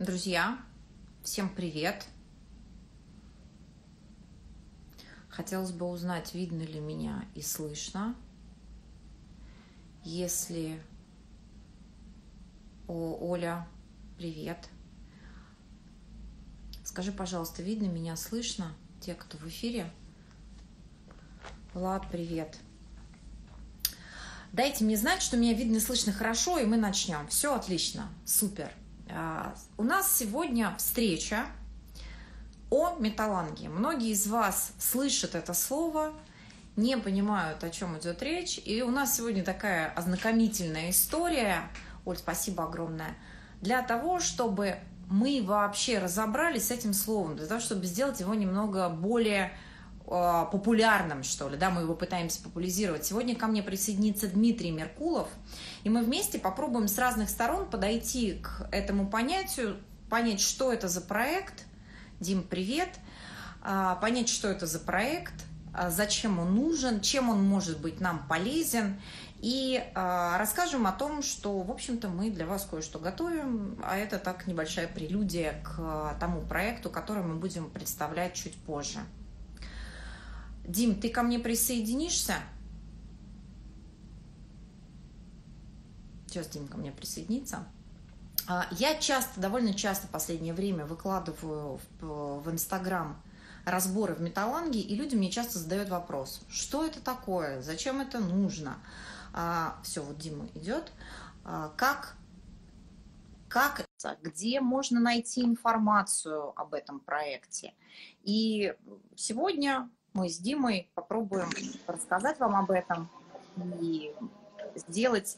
Друзья, всем привет! Хотелось бы узнать, видно ли меня и слышно. Если... О, Оля, привет. Скажи, пожалуйста, видно меня, слышно? Те, кто в эфире. Влад, привет. Дайте мне знать, что меня видно и слышно хорошо, и мы начнем. Все отлично, супер. А, у нас сегодня встреча о металланге. Многие из вас слышат это слово, не понимают, о чем идет речь. И у нас сегодня такая ознакомительная история. Оль, спасибо огромное. Для того, чтобы мы вообще разобрались с этим словом, для того, чтобы сделать его немного более популярным, что ли, да, мы его пытаемся популяризировать. Сегодня ко мне присоединится Дмитрий Меркулов, и мы вместе попробуем с разных сторон подойти к этому понятию, понять, что это за проект. Дим, привет. А, понять, что это за проект, а, зачем он нужен, чем он может быть нам полезен. И э, расскажем о том, что, в общем-то, мы для вас кое-что готовим, а это так небольшая прелюдия к тому проекту, который мы будем представлять чуть позже. Дим, ты ко мне присоединишься? Сейчас Дим ко мне присоединится. А, я часто, довольно часто в последнее время выкладываю в, в Инстаграм разборы в металланге, и люди мне часто задают вопрос, что это такое, зачем это нужно. А, все, вот Дима идет. А, как, как, где можно найти информацию об этом проекте. И сегодня мы с Димой попробуем рассказать вам об этом и сделать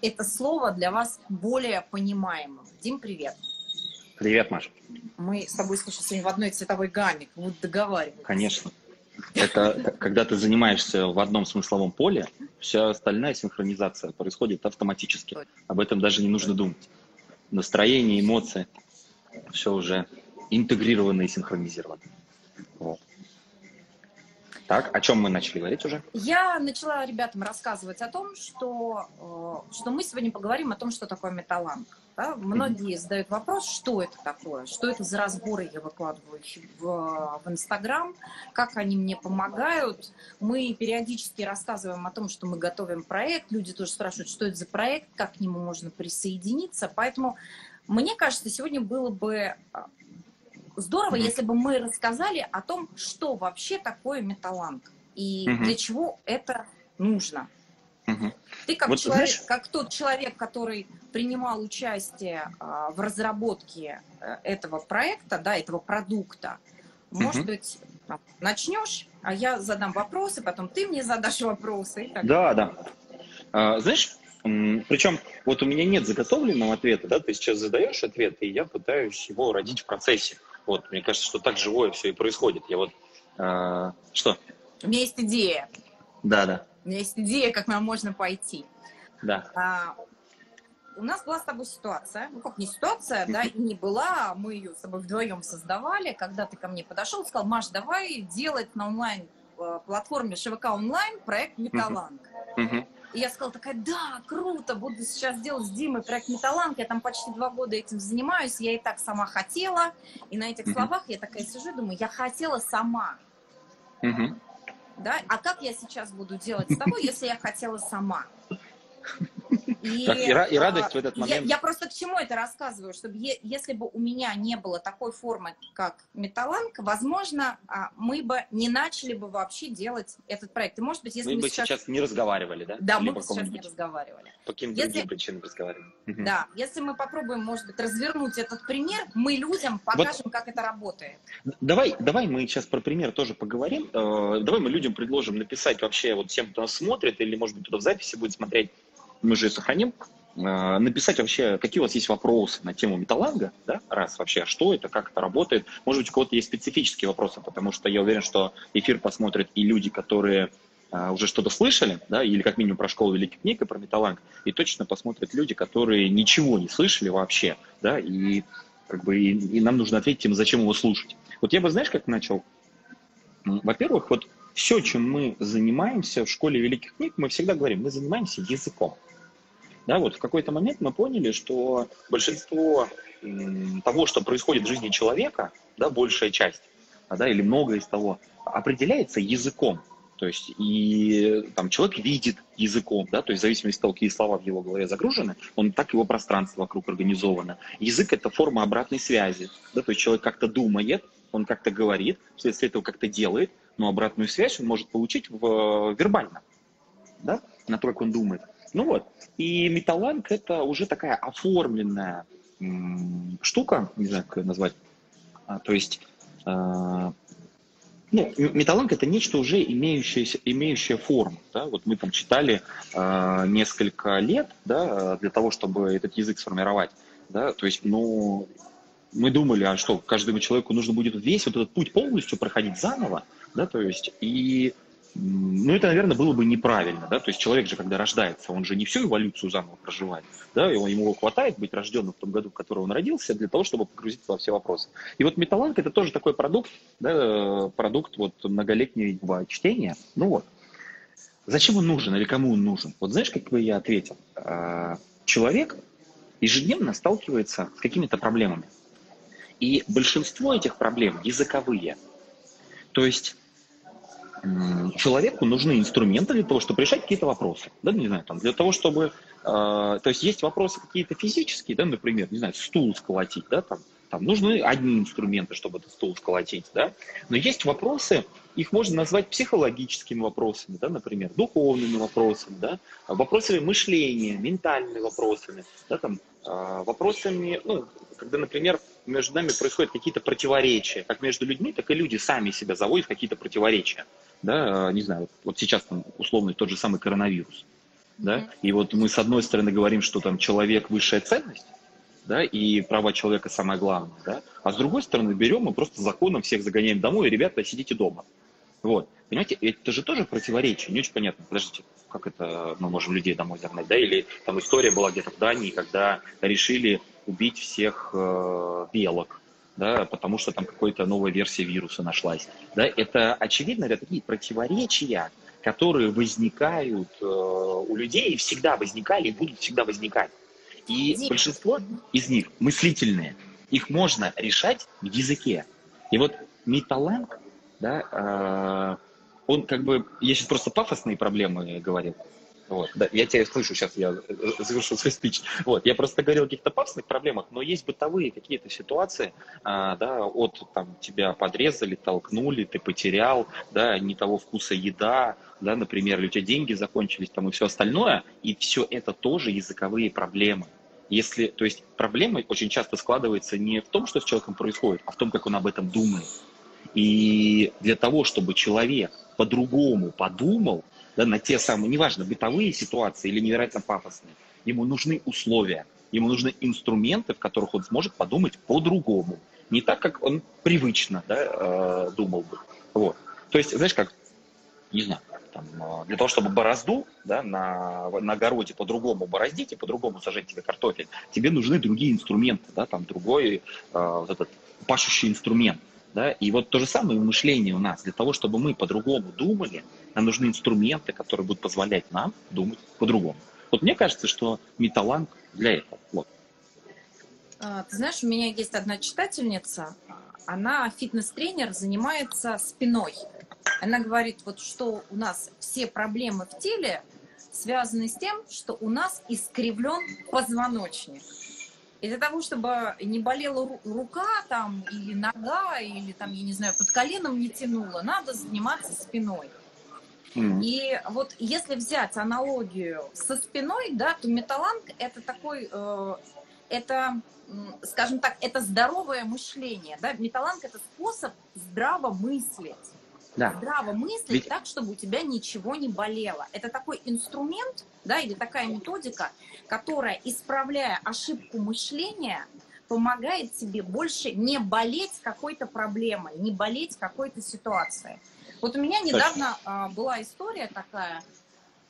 это слово для вас более понимаемым. Дим, привет. Привет, Маша. Мы с тобой, слушай, сегодня в одной цветовой гамме, вот договариваемся. Конечно. Это когда ты занимаешься в одном смысловом поле, вся остальная синхронизация происходит автоматически. Об этом даже не нужно думать. Настроение, эмоции, все уже интегрировано и синхронизировано. Вот. Так, о чем мы начали говорить уже? Я начала ребятам рассказывать о том, что, э, что мы сегодня поговорим о том, что такое металланг. Да? Многие mm-hmm. задают вопрос, что это такое, что это за разборы я выкладываю в, в Инстаграм, как они мне помогают. Мы периодически рассказываем о том, что мы готовим проект. Люди тоже спрашивают, что это за проект, как к нему можно присоединиться. Поэтому мне кажется, сегодня было бы здорово, mm-hmm. если бы мы рассказали о том, что вообще такое металланг и mm-hmm. для чего это нужно. Mm-hmm. Ты как вот, человек, знаешь... как тот человек, который принимал участие а, в разработке а, этого проекта, да, этого продукта, mm-hmm. может быть, начнешь, а я задам вопросы, потом ты мне задашь вопросы. да, далее. да. А, знаешь, причем вот у меня нет заготовленного ответа, да, ты сейчас задаешь ответ, и я пытаюсь его родить в процессе. Вот, мне кажется, что так живое все и происходит. Я вот... Э, что? У меня есть идея. Да, да. У меня есть идея, как нам можно пойти. Да. А, у нас была с тобой ситуация, ну как не ситуация, да, и не была, мы ее с тобой вдвоем создавали, когда ты ко мне подошел, сказал, Маш, давай делать на онлайн э, ШВК онлайн проект Металанг. Uh-huh. И я сказала такая, да, круто, буду сейчас делать с Димой проект Металанг, я там почти два года этим занимаюсь, я и так сама хотела. И на этих словах я такая сижу думаю, я хотела сама. Да? А как я сейчас буду делать с тобой, если я хотела сама? И, так, и, и радость в этот момент. Я, я просто к чему это рассказываю, чтобы е, если бы у меня не было такой формы, как Металланг, возможно, а, мы бы не начали бы вообще делать этот проект. И может быть, если мы, мы бы сейчас... сейчас не разговаривали, да? Да, Или мы бы сейчас не разговаривали. По каким-то если... другим причинам разговаривали. Да, если мы попробуем, может быть, развернуть этот пример, мы людям покажем, вот. как это работает. Давай, давай мы сейчас про пример тоже поговорим. Э, давай мы людям предложим написать вообще вот всем, кто нас смотрит, или, может быть, кто в записи будет смотреть, мы же сохраним, э, написать вообще, какие у вас есть вопросы на тему металланга, да, раз вообще, что это, как это работает. Может быть, у кого-то есть специфические вопросы, потому что я уверен, что эфир посмотрят и люди, которые uh, уже что-то слышали, да, или как минимум про школу великих книг и про металланг, и точно посмотрят люди, которые ничего не слышали вообще, да, и как бы и, и нам нужно ответить им, зачем его слушать. Вот я бы, знаешь, как начал? Во-первых, вот все, чем мы занимаемся в школе великих книг, мы всегда говорим, мы занимаемся языком. Да, вот в какой-то момент мы поняли, что большинство того, что происходит в жизни человека, да, большая часть, да, или многое из того, определяется языком. То есть и там человек видит языком, да, то есть в зависимости от того, какие слова в его голове загружены, он так его пространство вокруг организовано. Язык это форма обратной связи, да, то есть человек как-то думает, он как-то говорит, вследствие этого как-то делает, но обратную связь он может получить в, вербально, да, на то, как он думает. Ну вот, и металланг это уже такая оформленная штука, не знаю, как ее назвать, а, то есть а, ну, металланг это нечто уже имеющееся, имеющее форму. Да? Вот мы там читали э, несколько лет да, для того, чтобы этот язык сформировать. Да? То есть, ну, мы думали, а что, каждому человеку нужно будет весь вот этот путь полностью проходить заново, да, то есть, и ну, это, наверное, было бы неправильно, да, то есть человек же, когда рождается, он же не всю эволюцию заново проживает, да, он, ему хватает быть рожденным в том году, в который он родился, для того, чтобы погрузиться во все вопросы. И вот металланг это тоже такой продукт, да, продукт вот многолетнего чтения, ну вот. Зачем он нужен или кому он нужен? Вот знаешь, как бы я ответил? А, человек ежедневно сталкивается с какими-то проблемами. И большинство этих проблем языковые. То есть человеку нужны инструменты для того, чтобы решать какие-то вопросы. Да, не знаю, там, для того, чтобы... Э, то есть есть вопросы какие-то физические, да, например, не знаю, стул сколотить, да, там, там нужны одни инструменты, чтобы этот стул сколотить, да. Но есть вопросы, их можно назвать психологическими вопросами, да, например, духовными вопросами, да, вопросами мышления, ментальными вопросами, да, там, э, вопросами, ну, когда, например, между нами происходят какие-то противоречия, как между людьми, так и люди сами себя заводят в какие-то противоречия. Да, не знаю, вот сейчас там условный тот же самый коронавирус, да, и вот мы с одной стороны говорим, что там человек высшая ценность, да, и права человека самое главное, да, а с другой стороны берем и просто законом всех загоняем домой, и, ребята, сидите дома. Вот, понимаете, это же тоже противоречие, не очень понятно, подождите, как это мы можем людей домой загнать, да, или там история была где-то в Дании, когда решили убить всех э, белок, да, потому что там какая-то новая версия вируса нашлась. Да, это, очевидно, это такие противоречия, которые возникают э, у людей, и всегда возникали, и будут всегда возникать. И Дим. большинство из них мыслительные. Их можно решать в языке. И вот металанг, да, э, он как бы, я сейчас просто пафосные проблемы говорил, вот, да, я тебя слышу, сейчас я э, завершу свой спич. Вот, я просто говорил о каких-то пафосных проблемах, но есть бытовые какие-то ситуации, а, да, от там тебя подрезали, толкнули, ты потерял, да, не того вкуса еда, да, например, или у тебя деньги закончились там и все остальное, и все это тоже языковые проблемы. Если, то есть проблема очень часто складывается не в том, что с человеком происходит, а в том, как он об этом думает. И для того, чтобы человек по-другому подумал, да, на те самые, неважно, бытовые ситуации или невероятно пафосные, ему нужны условия, ему нужны инструменты, в которых он сможет подумать по-другому. Не так, как он привычно да, э, думал бы. Вот. То есть, знаешь, как, не знаю, там, э, для того, чтобы борозду да, на, на огороде по-другому бороздить и по-другому сажать тебе картофель, тебе нужны другие инструменты, да, там другой э, вот этот пашущий инструмент. Да? И вот то же самое мышление у нас. Для того, чтобы мы по-другому думали, нам нужны инструменты, которые будут позволять нам думать по-другому. Вот мне кажется, что металланг для этого. Вот. А, ты знаешь, у меня есть одна читательница, она фитнес-тренер, занимается спиной. Она говорит, вот что у нас все проблемы в теле связаны с тем, что у нас искривлен позвоночник. И для того, чтобы не болела рука там, или нога, или там, я не знаю, под коленом не тянуло, надо заниматься спиной. Mm. И вот если взять аналогию со спиной, да, то металланг это такой, э, это, скажем так, это здоровое мышление, да, металланг это способ здраво мыслить. Да. Здраво мыслить Ведь... так, чтобы у тебя ничего не болело. Это такой инструмент, да, или такая методика, которая, исправляя ошибку мышления, помогает тебе больше не болеть какой-то проблемой, не болеть какой-то ситуацией. Вот у меня недавно а, была история такая.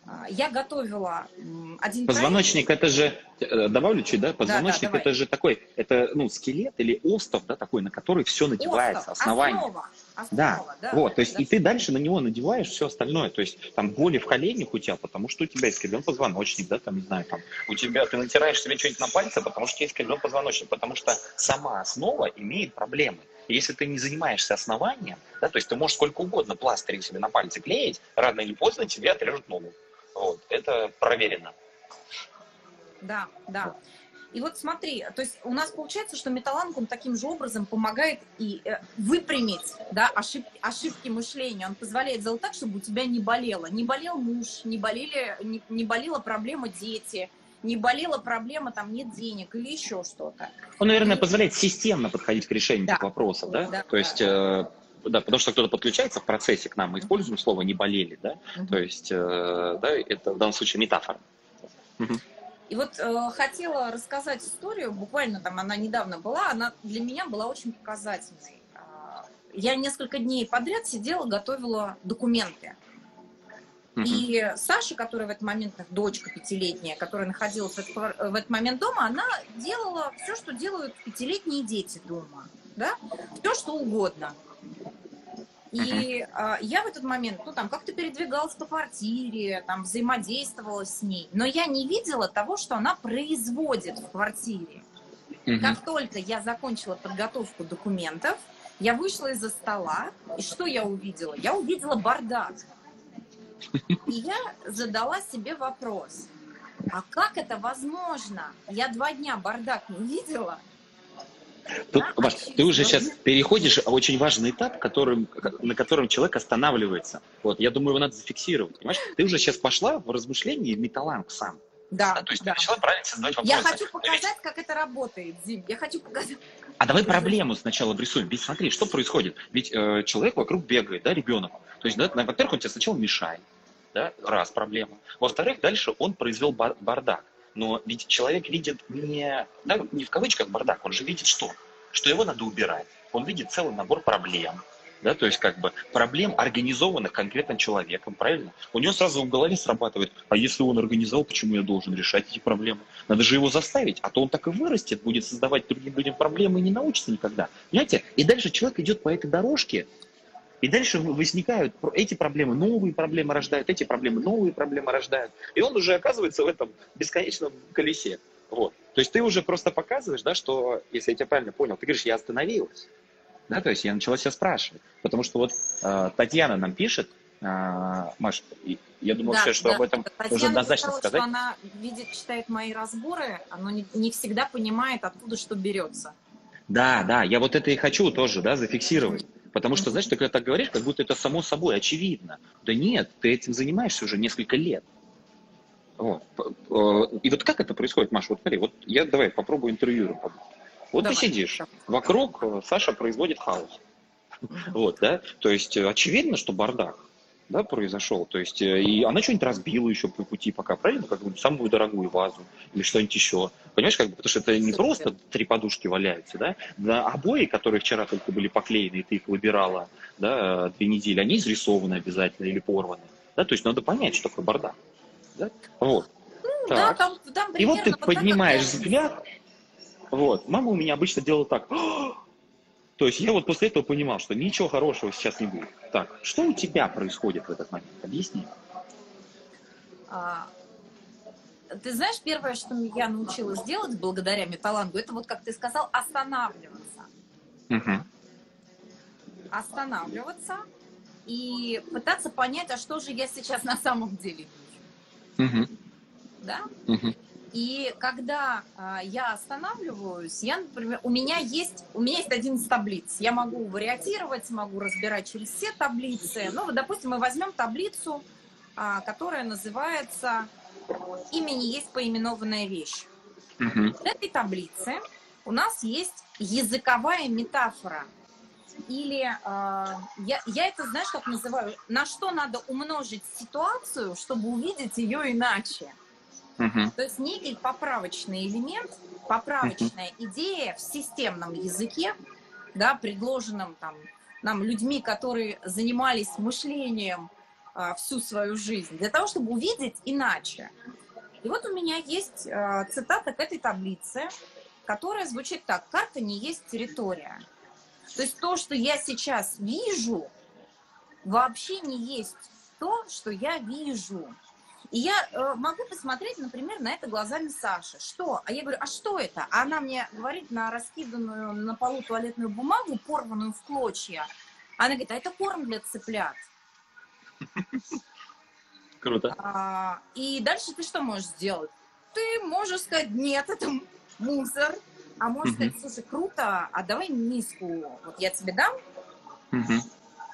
А, я готовила один Позвоночник проект. это же, э, добавлю чуть, да? Позвоночник да, да, это же такой, это ну скелет или остов, да, такой, на который все надевается, остов, основание. Основа. Основа, да, да, вот, то есть да. и ты дальше на него надеваешь все остальное, то есть там боли в коленях у тебя, потому что у тебя искривлен позвоночник, да, там, не знаю, там, у тебя, ты натираешь себе что-нибудь на пальце, потому что у тебя искривлен позвоночник, потому что сама основа имеет проблемы. Если ты не занимаешься основанием, да, то есть ты можешь сколько угодно пластыри себе на пальце клеить, рано или поздно тебе отрежут ногу. Вот, это проверено. Да, да. И вот смотри, то есть у нас получается, что металланг, таким же образом помогает и э, выпрямить да, ошибки, ошибки мышления. Он позволяет сделать так, чтобы у тебя не болело. Не болел муж, не, болели, не, не болела проблема дети, не болела проблема, там нет денег или еще что-то. Он, наверное, и... позволяет системно подходить к решению да. этих вопросов, да? да То есть... Э, да, потому что кто-то подключается в процессе к нам, мы используем слово «не болели», да, uh-huh. то есть, э, да, это в данном случае метафора. Uh-huh. И вот э, хотела рассказать историю, буквально там она недавно была, она для меня была очень показательной. А, я несколько дней подряд сидела, готовила документы. Uh-huh. И Саша, которая в этот момент, дочка пятилетняя, которая находилась в этот, в этот момент дома, она делала все, что делают пятилетние дети дома. Да? Все, что угодно. И э, я в этот момент, ну, там, как-то передвигалась по квартире, там, взаимодействовала с ней, но я не видела того, что она производит в квартире. Uh-huh. Как только я закончила подготовку документов, я вышла из-за стола, и что я увидела? Я увидела бардак. И я задала себе вопрос, а как это возможно? Я два дня бардак не видела, Тут, Маш, ты уже сейчас переходишь в очень важный этап, которым, на котором человек останавливается. Вот, я думаю, его надо зафиксировать. Понимаешь? Ты уже сейчас пошла в размышление металланг сам. Да, да, то есть да. ты начала правильно создавать вопросы. Я хочу показать, как это работает, Зим. Я хочу показать. А давай проблему сначала обрисуем. Ведь смотри, что происходит. Ведь э, человек вокруг бегает, да, ребенок. То есть, да, во-первых, он тебе сначала мешает. Да, раз проблема. Во-вторых, дальше он произвел бардак. Но ведь человек видит не, да, не в кавычках бардак, он же видит что? Что его надо убирать. Он видит целый набор проблем, да, то есть как бы проблем, организованных конкретным человеком, правильно? У него сразу в голове срабатывает, а если он организовал, почему я должен решать эти проблемы? Надо же его заставить, а то он так и вырастет, будет создавать другим людям проблемы и не научится никогда. Понимаете? И дальше человек идет по этой дорожке, и дальше возникают эти проблемы, новые проблемы рождают, эти проблемы, новые проблемы рождают. И он уже оказывается в этом бесконечном колесе. Вот. То есть ты уже просто показываешь, да, что, если я тебя правильно понял, ты говоришь, я остановилась. Да, то есть я начала себя спрашивать. Потому что вот э, Татьяна нам пишет, э, Маш, я думаю, да, все, что да. об этом Татьяна уже однозначно сказала, сказать. Что она видит, читает мои разборы, но не, не всегда понимает, откуда что берется. Да, да, я вот это и хочу тоже, да, зафиксировать. Потому что, знаешь, ты когда так говоришь, как будто это само собой очевидно. Да нет, ты этим занимаешься уже несколько лет. Вот. И вот как это происходит, Маша? Вот смотри, вот я давай попробую интервью. Вот давай. ты сидишь, вокруг э, Саша производит хаос. Вот, да? То есть э, очевидно, что бардак да, произошел. То есть, э, и она что-нибудь разбила еще по пути пока, правильно? Как бы самую дорогую вазу или что-нибудь еще. Понимаешь, как бы, потому что это не просто три подушки валяются, да? Да, обои, которые вчера только были поклеены, и ты их выбирала, да, две недели, они изрисованы обязательно или порваны. Да, то есть надо понять, что такое бардак. Да? Вот. Ну, так. да, там, там и вот ты поднимаешь взгляд, вот, мама у меня обычно делала так, то есть я вот после этого понимал, что ничего хорошего сейчас не будет. Так, что у тебя происходит в этот момент? Объясни. А, ты знаешь, первое, что я научилась делать благодаря металлангу, это вот, как ты сказал, останавливаться. Угу. Останавливаться и пытаться понять, а что же я сейчас на самом деле вижу. Угу. Да? Угу. И когда э, я останавливаюсь, я, например, у меня есть, у меня есть один из таблиц. Я могу вариатировать, могу разбирать через все таблицы. Ну, вот, допустим, мы возьмем таблицу, э, которая называется «Имени есть поименованная вещь». Угу. В этой таблице у нас есть языковая метафора. Или э, я, я это, знаешь, как называю, на что надо умножить ситуацию, чтобы увидеть ее иначе. Угу. То есть некий поправочный элемент, поправочная угу. идея в системном языке, да, предложенном там нам людьми, которые занимались мышлением а, всю свою жизнь, для того, чтобы увидеть иначе. И вот у меня есть а, цитата к этой таблице, которая звучит так. Карта не есть территория. То есть то, что я сейчас вижу, вообще не есть то, что я вижу. И я э, могу посмотреть, например, на это глазами Саши. Что? А я говорю, а что это? А она мне говорит на раскиданную на полу туалетную бумагу, порванную в клочья. Она говорит, а это корм для цыплят. Круто. А, и дальше ты что можешь сделать? Ты можешь сказать, нет, это мусор. А можешь сказать, слушай, круто, а давай миску, вот я тебе дам,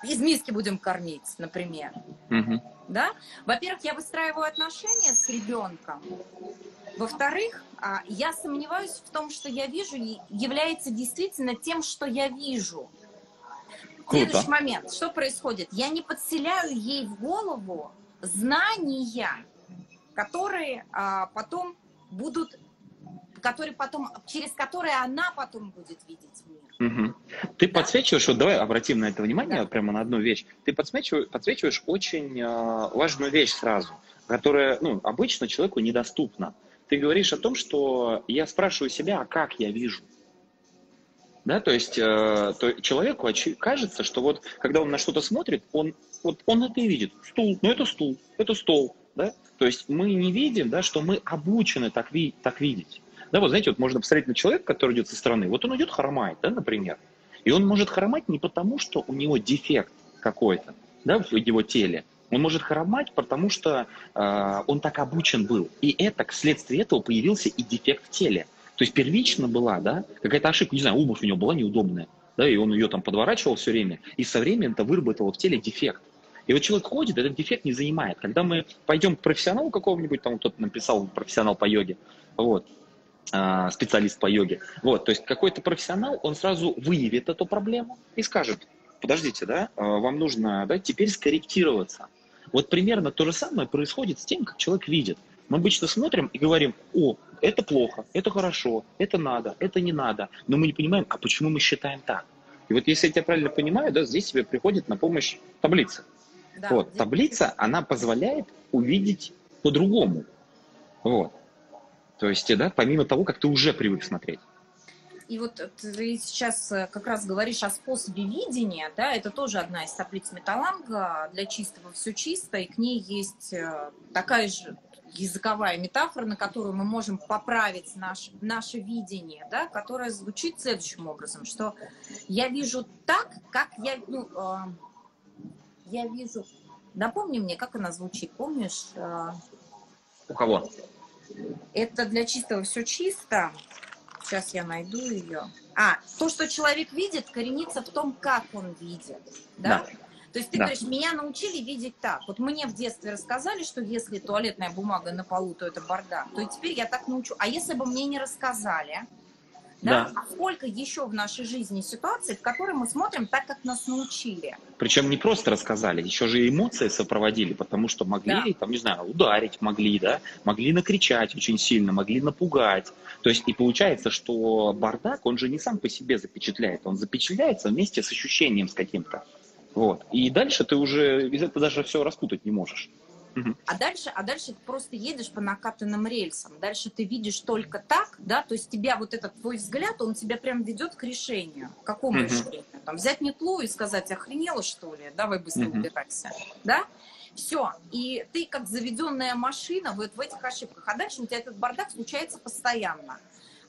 из миски будем кормить, например. Угу. Да? Во-первых, я выстраиваю отношения с ребенком. Во-вторых, а, я сомневаюсь в том, что я вижу, является действительно тем, что я вижу. Круто. Следующий момент. Что происходит? Я не подселяю ей в голову знания, которые а, потом будут, которые потом, через которые она потом будет видеть мир. Угу. Ты подсвечиваешь, вот давай обратим на это внимание, да. прямо на одну вещь. Ты подсвечиваешь, подсвечиваешь очень э, важную вещь сразу, которая ну, обычно человеку недоступна. Ты говоришь о том, что я спрашиваю себя, а как я вижу? Да, то есть э, то человеку кажется, что вот когда он на что-то смотрит, он, вот он это и видит. Стул, ну это стул, это стол. Да? То есть мы не видим, да, что мы обучены так, ви так видеть. Да, вот знаете, вот можно посмотреть на человека, который идет со стороны. Вот он идет хромает, да, например. И он может хромать не потому, что у него дефект какой-то да, в его теле. Он может хромать, потому что э, он так обучен был. И это, вследствие этого появился и дефект в теле. То есть первично была, да, какая-то ошибка, не знаю, обувь у него была неудобная, да, и он ее там подворачивал все время, и со временем это выработало в теле дефект. И вот человек ходит, этот дефект не занимает. Когда мы пойдем к профессионалу какому-нибудь, там кто-то написал, профессионал по йоге, вот, специалист по йоге. Вот, то есть какой-то профессионал, он сразу выявит эту проблему и скажет, подождите, да, а, вам нужно да, теперь скорректироваться. Вот примерно то же самое происходит с тем, как человек видит. Мы обычно смотрим и говорим, о, это плохо, это хорошо, это надо, это не надо. Но мы не понимаем, а почему мы считаем так. И вот если я тебя правильно понимаю, да, здесь тебе приходит на помощь таблица. Да, вот, таблица, она позволяет увидеть по-другому. Вот. То есть, да, помимо того, как ты уже привык смотреть. И вот ты сейчас э, как раз говоришь о способе видения, да, это тоже одна из таблиц Металанга для чистого все чисто, и к ней есть э, такая же языковая метафора, на которую мы можем поправить наш, наше видение, да, которая звучит следующим образом, что я вижу так, как я, ну, э, я вижу, напомни мне, как она звучит, помнишь? Э, У кого? Это для чистого все чисто. Сейчас я найду ее. А, то, что человек видит, коренится в том, как он видит. Да? да. То есть ты да. говоришь, меня научили видеть так. Вот мне в детстве рассказали, что если туалетная бумага на полу, то это бардак. То и теперь я так научу. А если бы мне не рассказали, да? да. А сколько еще в нашей жизни ситуаций, в которые мы смотрим так, как нас научили. Причем не просто рассказали, еще же эмоции сопроводили, потому что могли, да. там, не знаю, ударить могли, да, могли накричать очень сильно, могли напугать. То есть и получается, что бардак, он же не сам по себе запечатляет, он запечатляется вместе с ощущением с каким-то. Вот. И дальше ты уже из этого даже все распутать не можешь. А дальше, а дальше ты просто едешь по накатанным рельсам. Дальше ты видишь только так, да, то есть тебя вот этот твой взгляд, он тебя прям ведет к решению. К какому решению? Там взять метлу и сказать, охренела что ли? Давай быстро убирайся. Да? Все. И ты как заведенная машина вот в этих ошибках. А дальше у тебя этот бардак случается постоянно.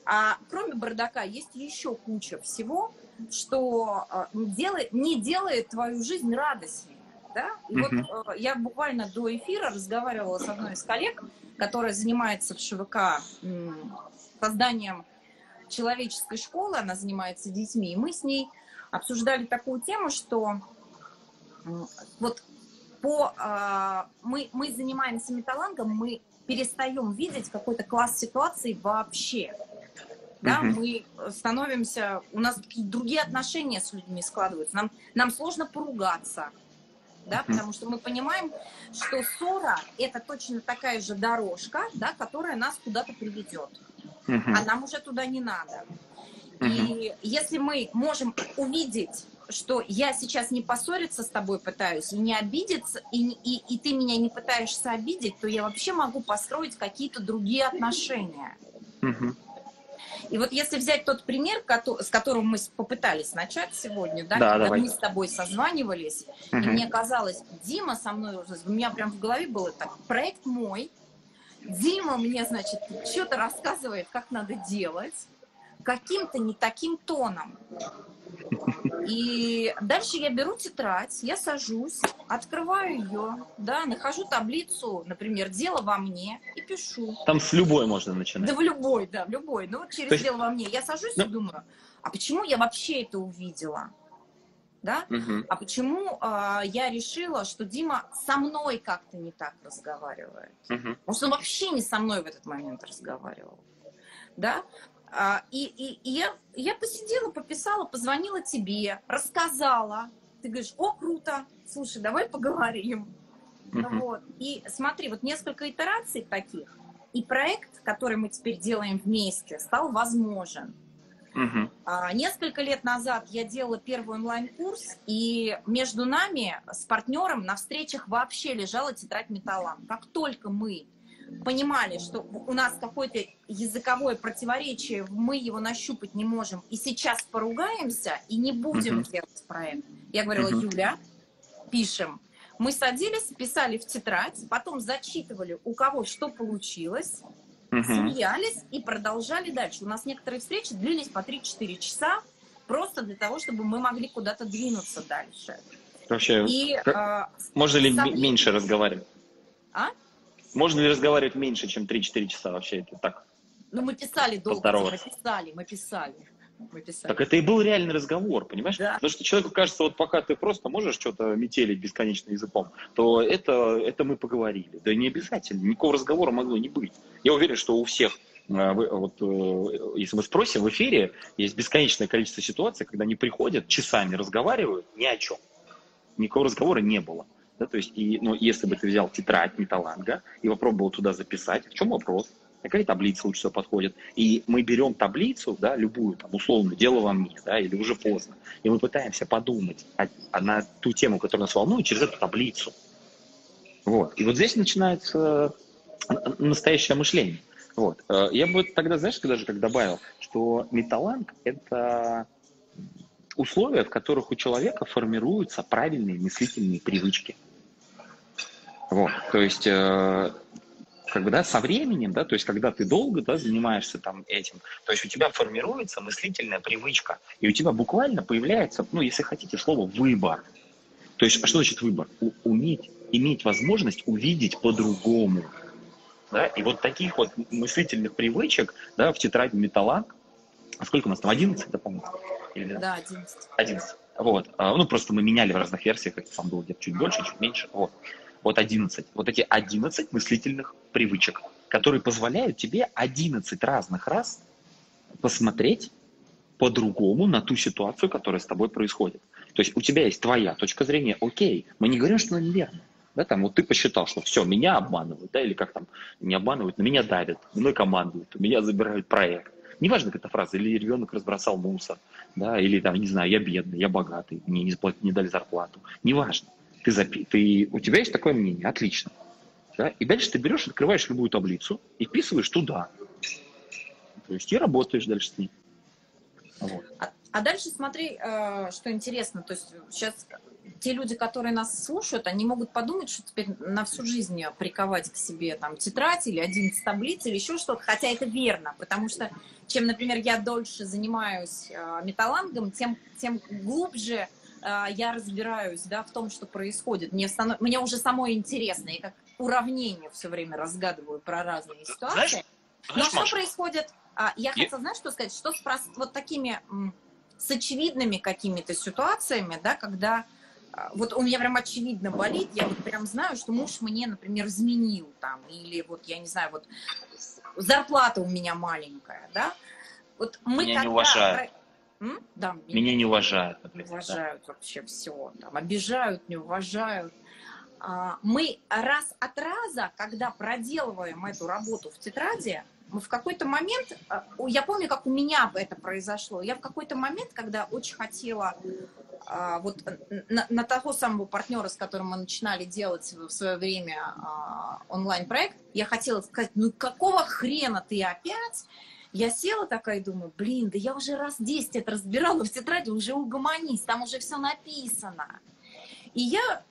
А кроме бардака есть еще куча всего, что э, делает, не делает твою жизнь радостнее да? Вот э, я буквально до эфира разговаривала с одной из коллег, которая занимается в ШВК созданием человеческой школы, она занимается детьми, и мы с ней обсуждали такую тему, что вот по, э, мы, мы занимаемся металлангом, мы перестаем видеть какой-то класс ситуации вообще. Да, uh-huh. мы становимся, у нас другие отношения с людьми складываются. Нам, нам сложно поругаться, да, потому что мы понимаем, что ссора – это точно такая же дорожка, да, которая нас куда-то приведет, а нам уже туда не надо. И если мы можем увидеть, что я сейчас не поссориться с тобой пытаюсь, и не обидеться, и, и, и ты меня не пытаешься обидеть, то я вообще могу построить какие-то другие отношения. И вот если взять тот пример, с которым мы попытались начать сегодня, да, да когда давай. мы с тобой созванивались, угу. и мне казалось, Дима со мной уже, у меня прям в голове было так, проект мой, Дима мне, значит, что-то рассказывает, как надо делать, каким-то не таким тоном. И дальше я беру тетрадь, я сажусь, открываю ее, да, нахожу таблицу, например, «Дело во мне» и пишу. Там с любой можно начинать. Да в любой, да, в любой. Ну вот через есть... «Дело во мне» я сажусь ну... и думаю, а почему я вообще это увидела? Да? Угу. А почему э, я решила, что Дима со мной как-то не так разговаривает? Угу. Что он вообще не со мной в этот момент разговаривал. Да? А, и, и, и я, я посидела, пописала, позвонила тебе, рассказала. Ты говоришь, о, круто, слушай, давай поговорим. Uh-huh. Вот. И смотри, вот несколько итераций таких, и проект, который мы теперь делаем вместе, стал возможен. Uh-huh. А, несколько лет назад я делала первый онлайн-курс, и между нами с партнером на встречах вообще лежала тетрадь металлам. Как только мы понимали, что у нас какое-то языковое противоречие, мы его нащупать не можем, и сейчас поругаемся и не будем uh-huh. делать проект. Я говорила, uh-huh. Юля, пишем. Мы садились, писали в тетрадь, потом зачитывали, у кого что получилось, uh-huh. смеялись и продолжали дальше. У нас некоторые встречи длились по 3-4 часа, просто для того, чтобы мы могли куда-то двинуться дальше. Вообще, и, как... а, можно ли сам... меньше разговаривать? А? Можно ли разговаривать меньше, чем 3-4 часа вообще? Это так? Ну, мы писали долго, мы писали, мы писали. Мы писали. Так это и был реальный разговор, понимаешь? Да. Потому что человеку кажется, вот пока ты просто можешь что-то метелить бесконечно языком, то это, это мы поговорили. Да не обязательно, никакого разговора могло не быть. Я уверен, что у всех а, вот, э, если мы спросим в эфире, есть бесконечное количество ситуаций, когда они приходят, часами разговаривают ни о чем. Никакого разговора не было. Да, то есть, и, ну, если бы ты взял тетрадь металланга и попробовал туда записать, в чем вопрос? Какая таблица лучше всего подходит? И мы берем таблицу, да, любую, там, условно, дело во мне, да, или уже поздно, и мы пытаемся подумать а, а на ту тему, которая нас волнует, через эту таблицу. Вот. И вот здесь начинается настоящее мышление. Вот. Э, я бы тогда, знаешь, даже как добавил, что металланг – это условия, в которых у человека формируются правильные мыслительные привычки. Вот, то есть, э, как бы, да, со временем, да, то есть, когда ты долго, да, занимаешься там этим, то есть, у тебя формируется мыслительная привычка, и у тебя буквально появляется, ну, если хотите, слово «выбор». То есть, а что значит выбор? У, уметь, иметь возможность увидеть по-другому. Да? И вот таких вот мыслительных привычек, да, в тетради металланг, а сколько у нас там, 11, да, по-моему? Или... Да, 11. 11. Вот. А, ну, просто мы меняли в разных версиях, это сам был где-то чуть больше, чуть меньше. Вот вот 11. Вот эти 11 мыслительных привычек, которые позволяют тебе 11 разных раз посмотреть по-другому на ту ситуацию, которая с тобой происходит. То есть у тебя есть твоя точка зрения, окей, мы не говорим, что она неверна. Да, там, вот ты посчитал, что все, меня обманывают, да, или как там, не обманывают, на меня давят, мной командуют, у меня забирают проект. Неважно, как эта фраза, или ребенок разбросал мусор, да, или там, не знаю, я бедный, я богатый, мне не, не дали зарплату. Неважно. Ты, запи... ты... У тебя есть такое мнение, отлично. Да? И дальше ты берешь, открываешь любую таблицу и вписываешь туда. То есть и работаешь дальше с ней. Вот. А, а дальше смотри, э, что интересно. То есть сейчас те люди, которые нас слушают, они могут подумать, что теперь на всю жизнь приковать к себе там тетрадь или 11 таблиц или еще что-то. Хотя это верно, потому что чем, например, я дольше занимаюсь э, металлангом, тем, тем глубже я разбираюсь да, в том, что происходит. Мне, станов... Мне уже самое интересно. Я как уравнение все время разгадываю про разные ситуации. Знаешь, Но знаешь, что Маша? происходит? А, я, я хотела, знаешь, что сказать? Что с прост... вот такими с очевидными какими-то ситуациями, да, когда а, вот у меня прям очевидно болит, я вот прям знаю, что муж мне, например, изменил там, или вот, я не знаю, вот зарплата у меня маленькая, да, вот мы меня когда... не уважают. М? Да, меня, меня не уважают. Например, уважают да. вообще все. Там, обижают, не уважают. А, мы раз от раза, когда проделываем эту работу в тетради, мы в какой-то момент, а, я помню, как у меня это произошло, я в какой-то момент, когда очень хотела а, вот на, на того самого партнера, с которым мы начинали делать в свое время онлайн-проект, я хотела сказать, ну какого хрена ты опять Я села такая и думаю, блин, да я уже раз 10 это разбирала в тетради, уже угомонись, там уже все написано. И я,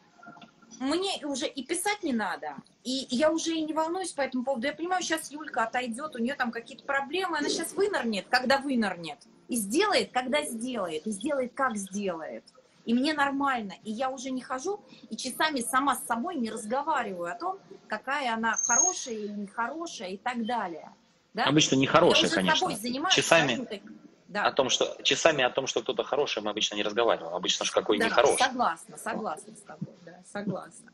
мне уже и писать не надо, и я уже и не волнуюсь по этому поводу. Я понимаю, сейчас Юлька отойдет, у нее там какие-то проблемы, она сейчас вынырнет, когда вынырнет. И сделает, когда сделает, и сделает, как сделает. И мне нормально. И я уже не хожу и часами сама с собой не разговариваю о том, какая она хорошая или нехорошая и так далее. Да? Обычно нехорошая, конечно. Часами, да. о том, что часами о том, что кто-то хороший, мы обычно не разговариваем. Обычно же какой да, нехороший. Согласна, согласна с тобой, да, согласна.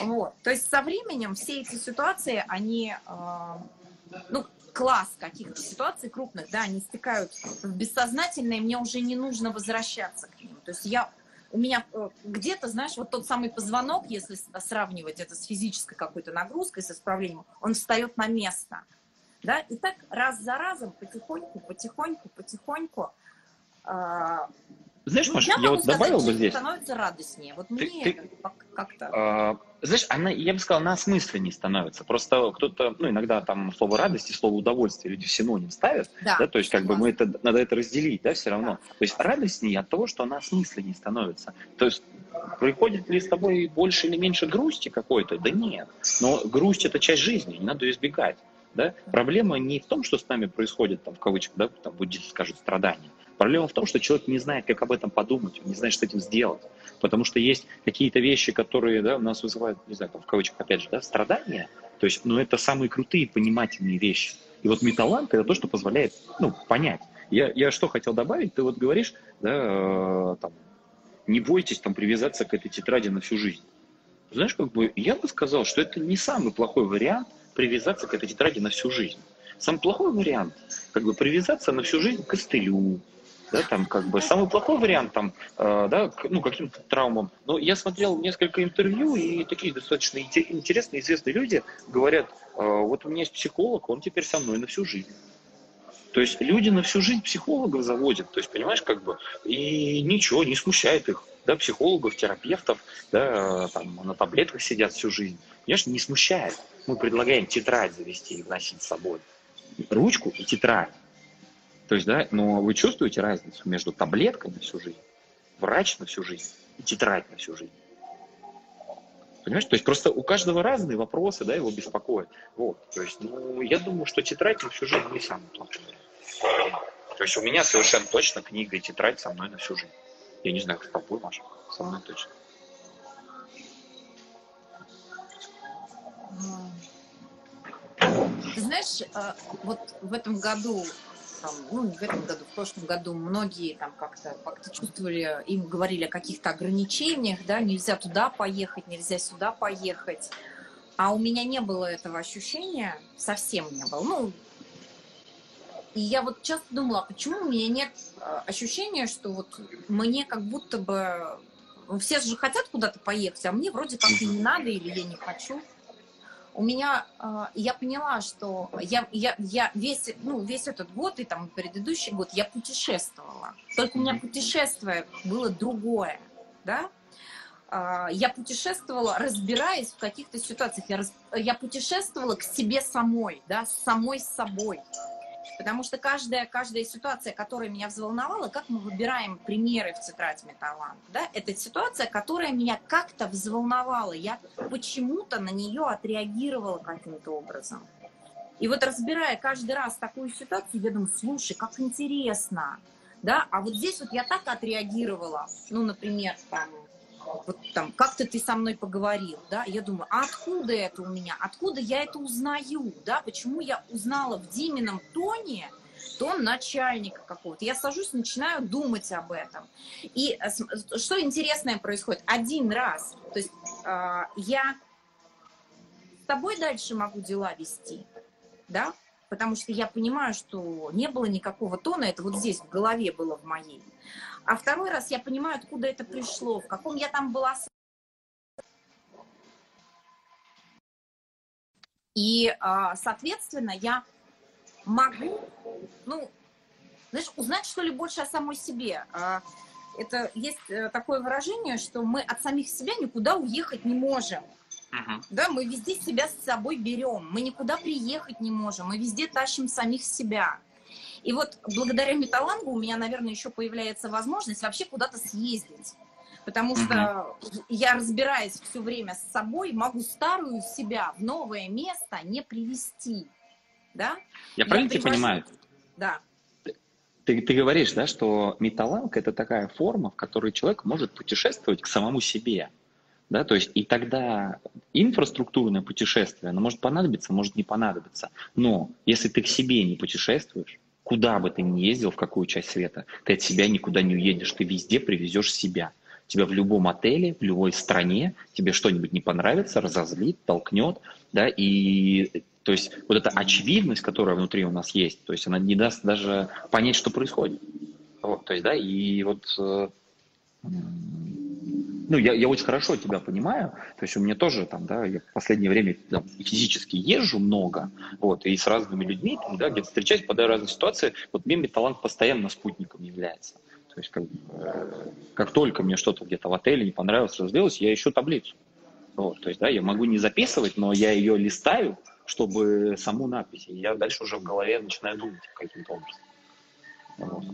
Вот. То есть со временем все эти ситуации, они, э, ну, класс каких-то ситуаций крупных, да, они стекают в бессознательное, и мне уже не нужно возвращаться к ним. То есть я у меня э, где-то, знаешь, вот тот самый позвонок, если сравнивать это с физической какой-то нагрузкой, с исправлением, он встает на место. Да? И так раз за разом, потихоньку, потихоньку, потихоньку. Э, знаешь, ну, Маша, я, я вот сказать, добавил бы здесь. становится радостнее. Вот ты, мне ты, как-то... Э, знаешь, она, я бы сказал, она осмысленнее становится. Просто кто-то, ну, иногда там слово радость и слово удовольствие люди в синоним ставят, да, да то есть как бы мы это, надо это разделить, да, все равно. Да. То есть радостнее от того, что она осмысленнее становится. То есть приходит ли с тобой больше или меньше грусти какой-то? Да нет. Но грусть это часть жизни, не надо ее избегать. Да? Проблема не в том, что с нами происходит, там, в кавычках, да, там буддисты скажут, страдания. Проблема в том, что человек не знает, как об этом подумать, не знает, что с этим сделать. Потому что есть какие-то вещи, которые да, у нас вызывают, не знаю, там, в кавычках, опять же, да, страдания. То есть, ну, это самые крутые понимательные вещи. И вот металланг – это то, что позволяет, ну, понять. Я, я что хотел добавить? Ты вот говоришь, да, э, там, не бойтесь там привязаться к этой тетради на всю жизнь. Знаешь, как бы я бы сказал, что это не самый плохой вариант привязаться к этой тетради на всю жизнь. Самый плохой вариант, как бы привязаться на всю жизнь к костылю, да, там как бы самый плохой вариант там, э, да, к, ну, каким-то травмам. Но я смотрел несколько интервью, и такие достаточно интересные, известные люди говорят, э, вот у меня есть психолог, он теперь со мной на всю жизнь. То есть люди на всю жизнь психологов заводят, то есть, понимаешь, как бы, и ничего, не смущает их, да, психологов, терапевтов, да, там, на таблетках сидят всю жизнь. Понимаешь, не смущает. Мы предлагаем тетрадь завести и носить с собой. Ручку и тетрадь. То есть, да, но вы чувствуете разницу между таблеткой на всю жизнь, врач на всю жизнь и тетрадь на всю жизнь? Понимаешь? То есть просто у каждого разные вопросы, да, его беспокоят. Вот. То есть, ну, я думаю, что тетрадь на всю жизнь не самый плохой. То есть у меня совершенно точно книга и тетрадь со мной на всю жизнь. Я не знаю, как с тобой, Маша. Со мной точно. Знаешь, э, вот в этом году там, ну, не в этом году, в прошлом году многие там как-то как чувствовали, им говорили о каких-то ограничениях, да, нельзя туда поехать, нельзя сюда поехать. А у меня не было этого ощущения, совсем не было. Ну, и я вот часто думала, а почему у меня нет э, ощущения, что вот мне как будто бы... Ну, все же хотят куда-то поехать, а мне вроде как и не надо, или я не хочу у меня, э, я поняла, что я, я, я весь, ну, весь этот год и там предыдущий год я путешествовала. Только у меня путешествие было другое, да. Э, я путешествовала, разбираясь в каких-то ситуациях. Я, я путешествовала к себе самой, да, с самой собой. Потому что каждая, каждая ситуация, которая меня взволновала, как мы выбираем примеры в тетрадь Металлант, да, это ситуация, которая меня как-то взволновала. Я почему-то на нее отреагировала каким-то образом. И вот разбирая каждый раз такую ситуацию, я думаю, слушай, как интересно, да, а вот здесь вот я так отреагировала, ну, например, там, вот там, как-то ты со мной поговорил, да, я думаю, а откуда это у меня, откуда я это узнаю, да, почему я узнала в Димином тоне тон начальника какого-то. Я сажусь, начинаю думать об этом. И э, что интересное происходит? Один раз, то есть э, я с тобой дальше могу дела вести, да, потому что я понимаю, что не было никакого тона, это вот здесь в голове было в моей. А второй раз я понимаю, откуда это пришло, в каком я там была. И, а, соответственно, я могу, ну, знаешь, узнать, что ли, больше о самой себе. А, это есть э, такое выражение, что мы от самих себя никуда уехать не можем. Uh-huh. Да, мы везде себя с собой берем, мы никуда приехать не можем, мы везде тащим самих себя. И вот благодаря металлангу у меня, наверное, еще появляется возможность вообще куда-то съездить. Потому что угу. я, разбираясь все время с собой, могу старую себя в новое место не привести. Да? Я, я правильно тебя понимаю? Да. Ты, ты говоришь, да, что металланг – это такая форма, в которой человек может путешествовать к самому себе. Да, то есть и тогда инфраструктурное путешествие, оно может понадобиться, может не понадобиться. Но если ты к себе не путешествуешь, куда бы ты ни ездил, в какую часть света, ты от себя никуда не уедешь, ты везде привезешь себя. Тебя в любом отеле, в любой стране, тебе что-нибудь не понравится, разозлит, толкнет, да, и то есть вот эта очевидность, которая внутри у нас есть, то есть она не даст даже понять, что происходит. Вот, то есть, да, и вот э, ну, я, я очень хорошо тебя понимаю, то есть у меня тоже там, да, я в последнее время там, физически езжу много, вот, и с разными людьми, там, да, где-то встречаюсь, попадаю в разные ситуации, вот мне талант постоянно спутником является. То есть как, э, как только мне что-то где-то в отеле не понравилось, разделось, я ищу таблицу. Вот, то есть, да, я могу не записывать, но я ее листаю, чтобы саму надпись. И я дальше уже в голове начинаю думать каким-то образом. Вот.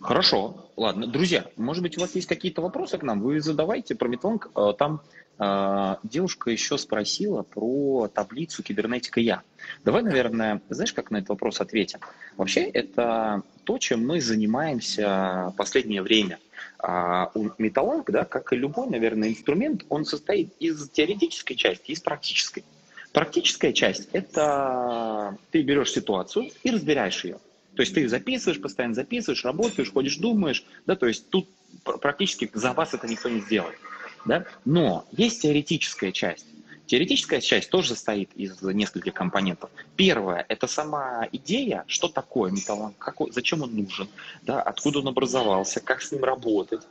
Хорошо, ладно. Друзья, может быть, у вас есть какие-то вопросы к нам? Вы задавайте про Метлонг. Э, там э, девушка еще спросила про таблицу кибернетика Я. Давай, наверное, знаешь, как на этот вопрос ответим? Вообще, это то, чем мы занимаемся последнее время. А у Металланг, да, как и любой, наверное, инструмент, он состоит из теоретической части из практической. Практическая часть – это ты берешь ситуацию и разбираешь ее. То есть ты записываешь, постоянно записываешь, работаешь, ходишь, думаешь, да, то есть тут практически за вас это никто не сделает, да. Но есть теоретическая часть. Теоретическая часть тоже состоит из нескольких компонентов. Первое – это сама идея, что такое металлолом, какой, зачем он нужен, да, откуда он образовался, как с ним работать,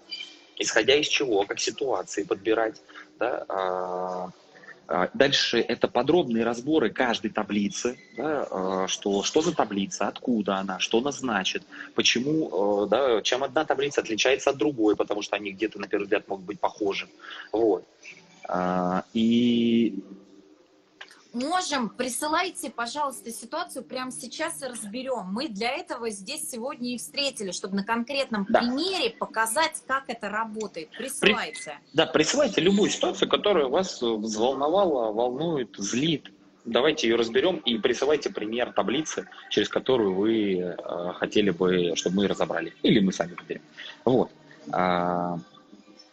исходя из чего, как ситуации подбирать, да, а, дальше это подробные разборы каждой таблицы, да, а, что, что за таблица, откуда она, что она значит, почему, э, да, чем одна таблица отличается от другой, потому что они где-то, на первый взгляд, могут быть похожи. Вот. А, и можем, присылайте, пожалуйста, ситуацию прямо сейчас и разберем. Мы для этого здесь сегодня и встретили, чтобы на конкретном да. примере показать, как это работает. Присылайте. При... Да, присылайте любую ситуацию, которая вас взволновала, волнует, злит. Давайте ее разберем и присылайте пример таблицы, через которую вы э, хотели бы, чтобы мы разобрали. Или мы сами выберем. Вот.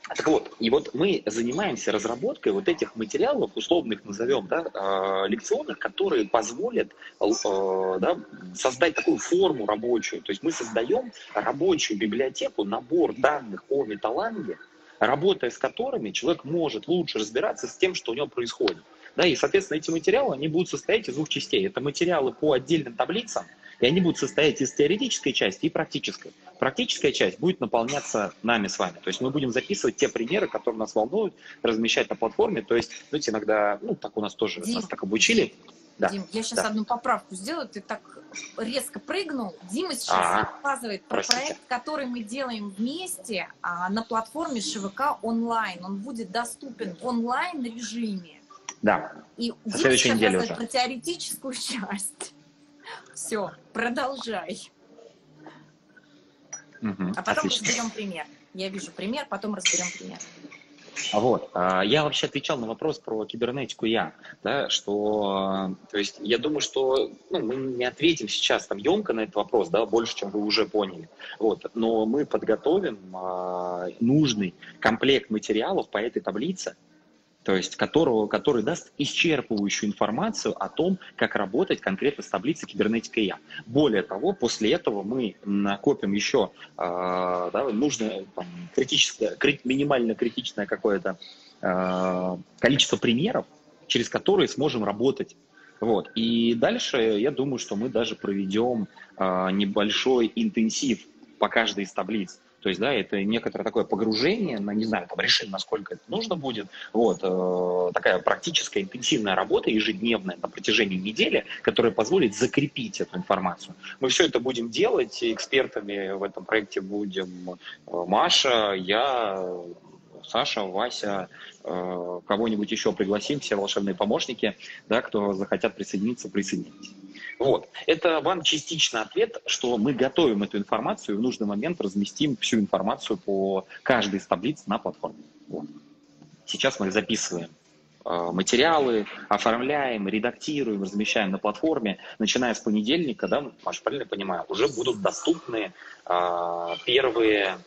А, так вот, и вот мы занимаемся разработкой вот этих материалов, условных назовем, да, э, лекционных, которые позволят э, да, создать такую форму рабочую. То есть мы создаем рабочую библиотеку, набор данных о металланге, работая с которыми человек может лучше разбираться с тем, что у него происходит. Да, и, соответственно, эти материалы, они будут состоять из двух частей. Это материалы по отдельным таблицам, и они будут состоять из теоретической части и практической. Практическая часть будет наполняться нами с вами. То есть мы будем записывать те примеры, которые нас волнуют, размещать на платформе. То есть, знаете, иногда, ну, так у нас тоже, Дим, нас так обучили. Да, Дим, я сейчас да. одну поправку сделаю. Ты так резко прыгнул. Дима сейчас А-а-а. рассказывает про Простите. проект, который мы делаем вместе а, на платформе ШВК онлайн. Он будет доступен в онлайн режиме. Да. И Дима сейчас рассказывает про теоретическую часть. Все, продолжай. Угу, а потом отлично. разберем пример. Я вижу пример, потом разберем пример. Вот. А, я вообще отвечал на вопрос про кибернетику я, да, что, то есть, я думаю, что ну, мы не ответим сейчас там емко на этот вопрос, да, больше, чем вы уже поняли. Вот. Но мы подготовим а, нужный комплект материалов по этой таблице, то есть которого, который даст исчерпывающую информацию о том, как работать конкретно с таблицей кибернетика Я. Более того, после этого мы накопим еще э, да, нужное там, критическое, крит, минимально критичное какое-то э, количество примеров, через которые сможем работать. Вот. И дальше я думаю, что мы даже проведем э, небольшой интенсив по каждой из таблиц. То есть, да, это некоторое такое погружение, на, не знаю, там, решим, насколько это нужно будет. Вот, э, такая практическая интенсивная работа ежедневная на протяжении недели, которая позволит закрепить эту информацию. Мы все это будем делать, экспертами в этом проекте будем э, Маша, я, Саша, Вася, э, кого-нибудь еще пригласим, все волшебные помощники, да, кто захотят присоединиться, присоединитесь. Вот. Это вам частично ответ, что мы готовим эту информацию и в нужный момент разместим всю информацию по каждой из таблиц на платформе. Вот. Сейчас мы записываем э, материалы, оформляем, редактируем, размещаем на платформе. Начиная с понедельника, да, Маша, правильно понимаю, уже будут доступны э, первые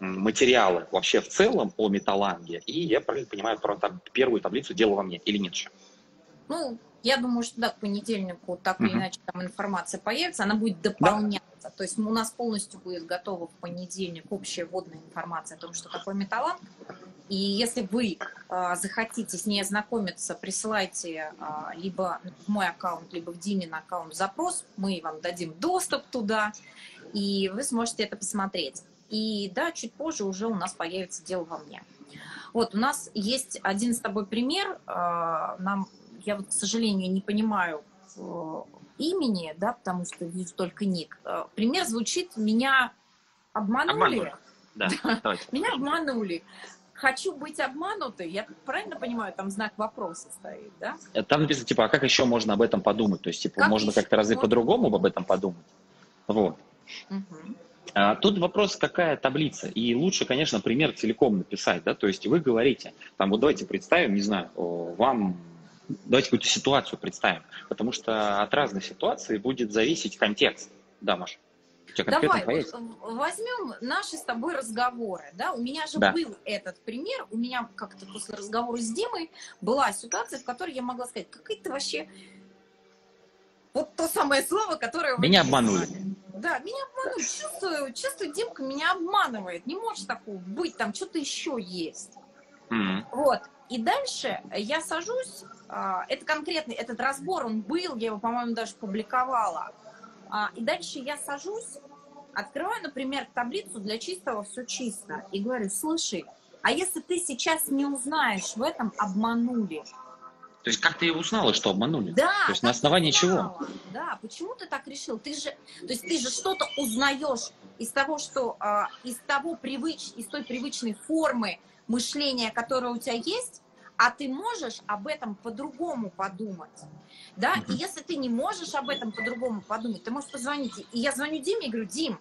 материалы вообще в целом о металланге. И я правильно понимаю про там, первую таблицу «Дело во мне» или нет еще? Ну, я думаю, что да, к понедельнику так или иначе там информация появится, она будет дополняться. Да. То есть у нас полностью будет готова в понедельник общая вводная информация о том, что такое металланг. И если вы э, захотите с ней ознакомиться, присылайте э, либо в мой аккаунт, либо в Димин аккаунт запрос, мы вам дадим доступ туда, и вы сможете это посмотреть. И да, чуть позже уже у нас появится дело во мне. Вот, у нас есть один с тобой пример. Э, нам, я вот, к сожалению, не понимаю э, имени, да, потому что вижу только ник. Э, пример звучит «Меня обманули». обманули. Да, Меня обманули хочу быть обманутой, я правильно понимаю, там знак вопроса стоит, да? Там написано, типа, а как еще можно об этом подумать? То есть, типа, как можно как-то разве по-другому об этом подумать? Вот. Угу. А, тут вопрос, какая таблица. И лучше, конечно, пример целиком написать, да, то есть вы говорите, там, вот давайте представим, не знаю, вам, давайте какую-то ситуацию представим, потому что от разной ситуации будет зависеть контекст. Да, Маша? Давай, вот возьмем наши с тобой разговоры, да, у меня же да. был этот пример, у меня как-то после разговора с Димой была ситуация, в которой я могла сказать, какая ты вообще, вот то самое слово, которое... Меня обманули. Да, меня обманули. Чувствую, чувствую, Димка меня обманывает. Не может такого быть, там что-то еще есть. Mm-hmm. Вот. И дальше я сажусь, это конкретный, этот разбор, он был, я его, по-моему, даже публиковала. А, и дальше я сажусь, открываю, например, таблицу для чистого «Все чисто» и говорю, слушай, а если ты сейчас не узнаешь в этом, обманули, то есть как ты узнала, что обманули? Да. То есть на основании чего? Да, почему ты так решил? Ты же, то есть ты же что-то узнаешь из того, что э, из того привыч, из той привычной формы мышления, которая у тебя есть, а ты можешь об этом по-другому подумать. Да, и если ты не можешь об этом по-другому подумать, ты можешь позвонить. И я звоню Диме и говорю, Дим,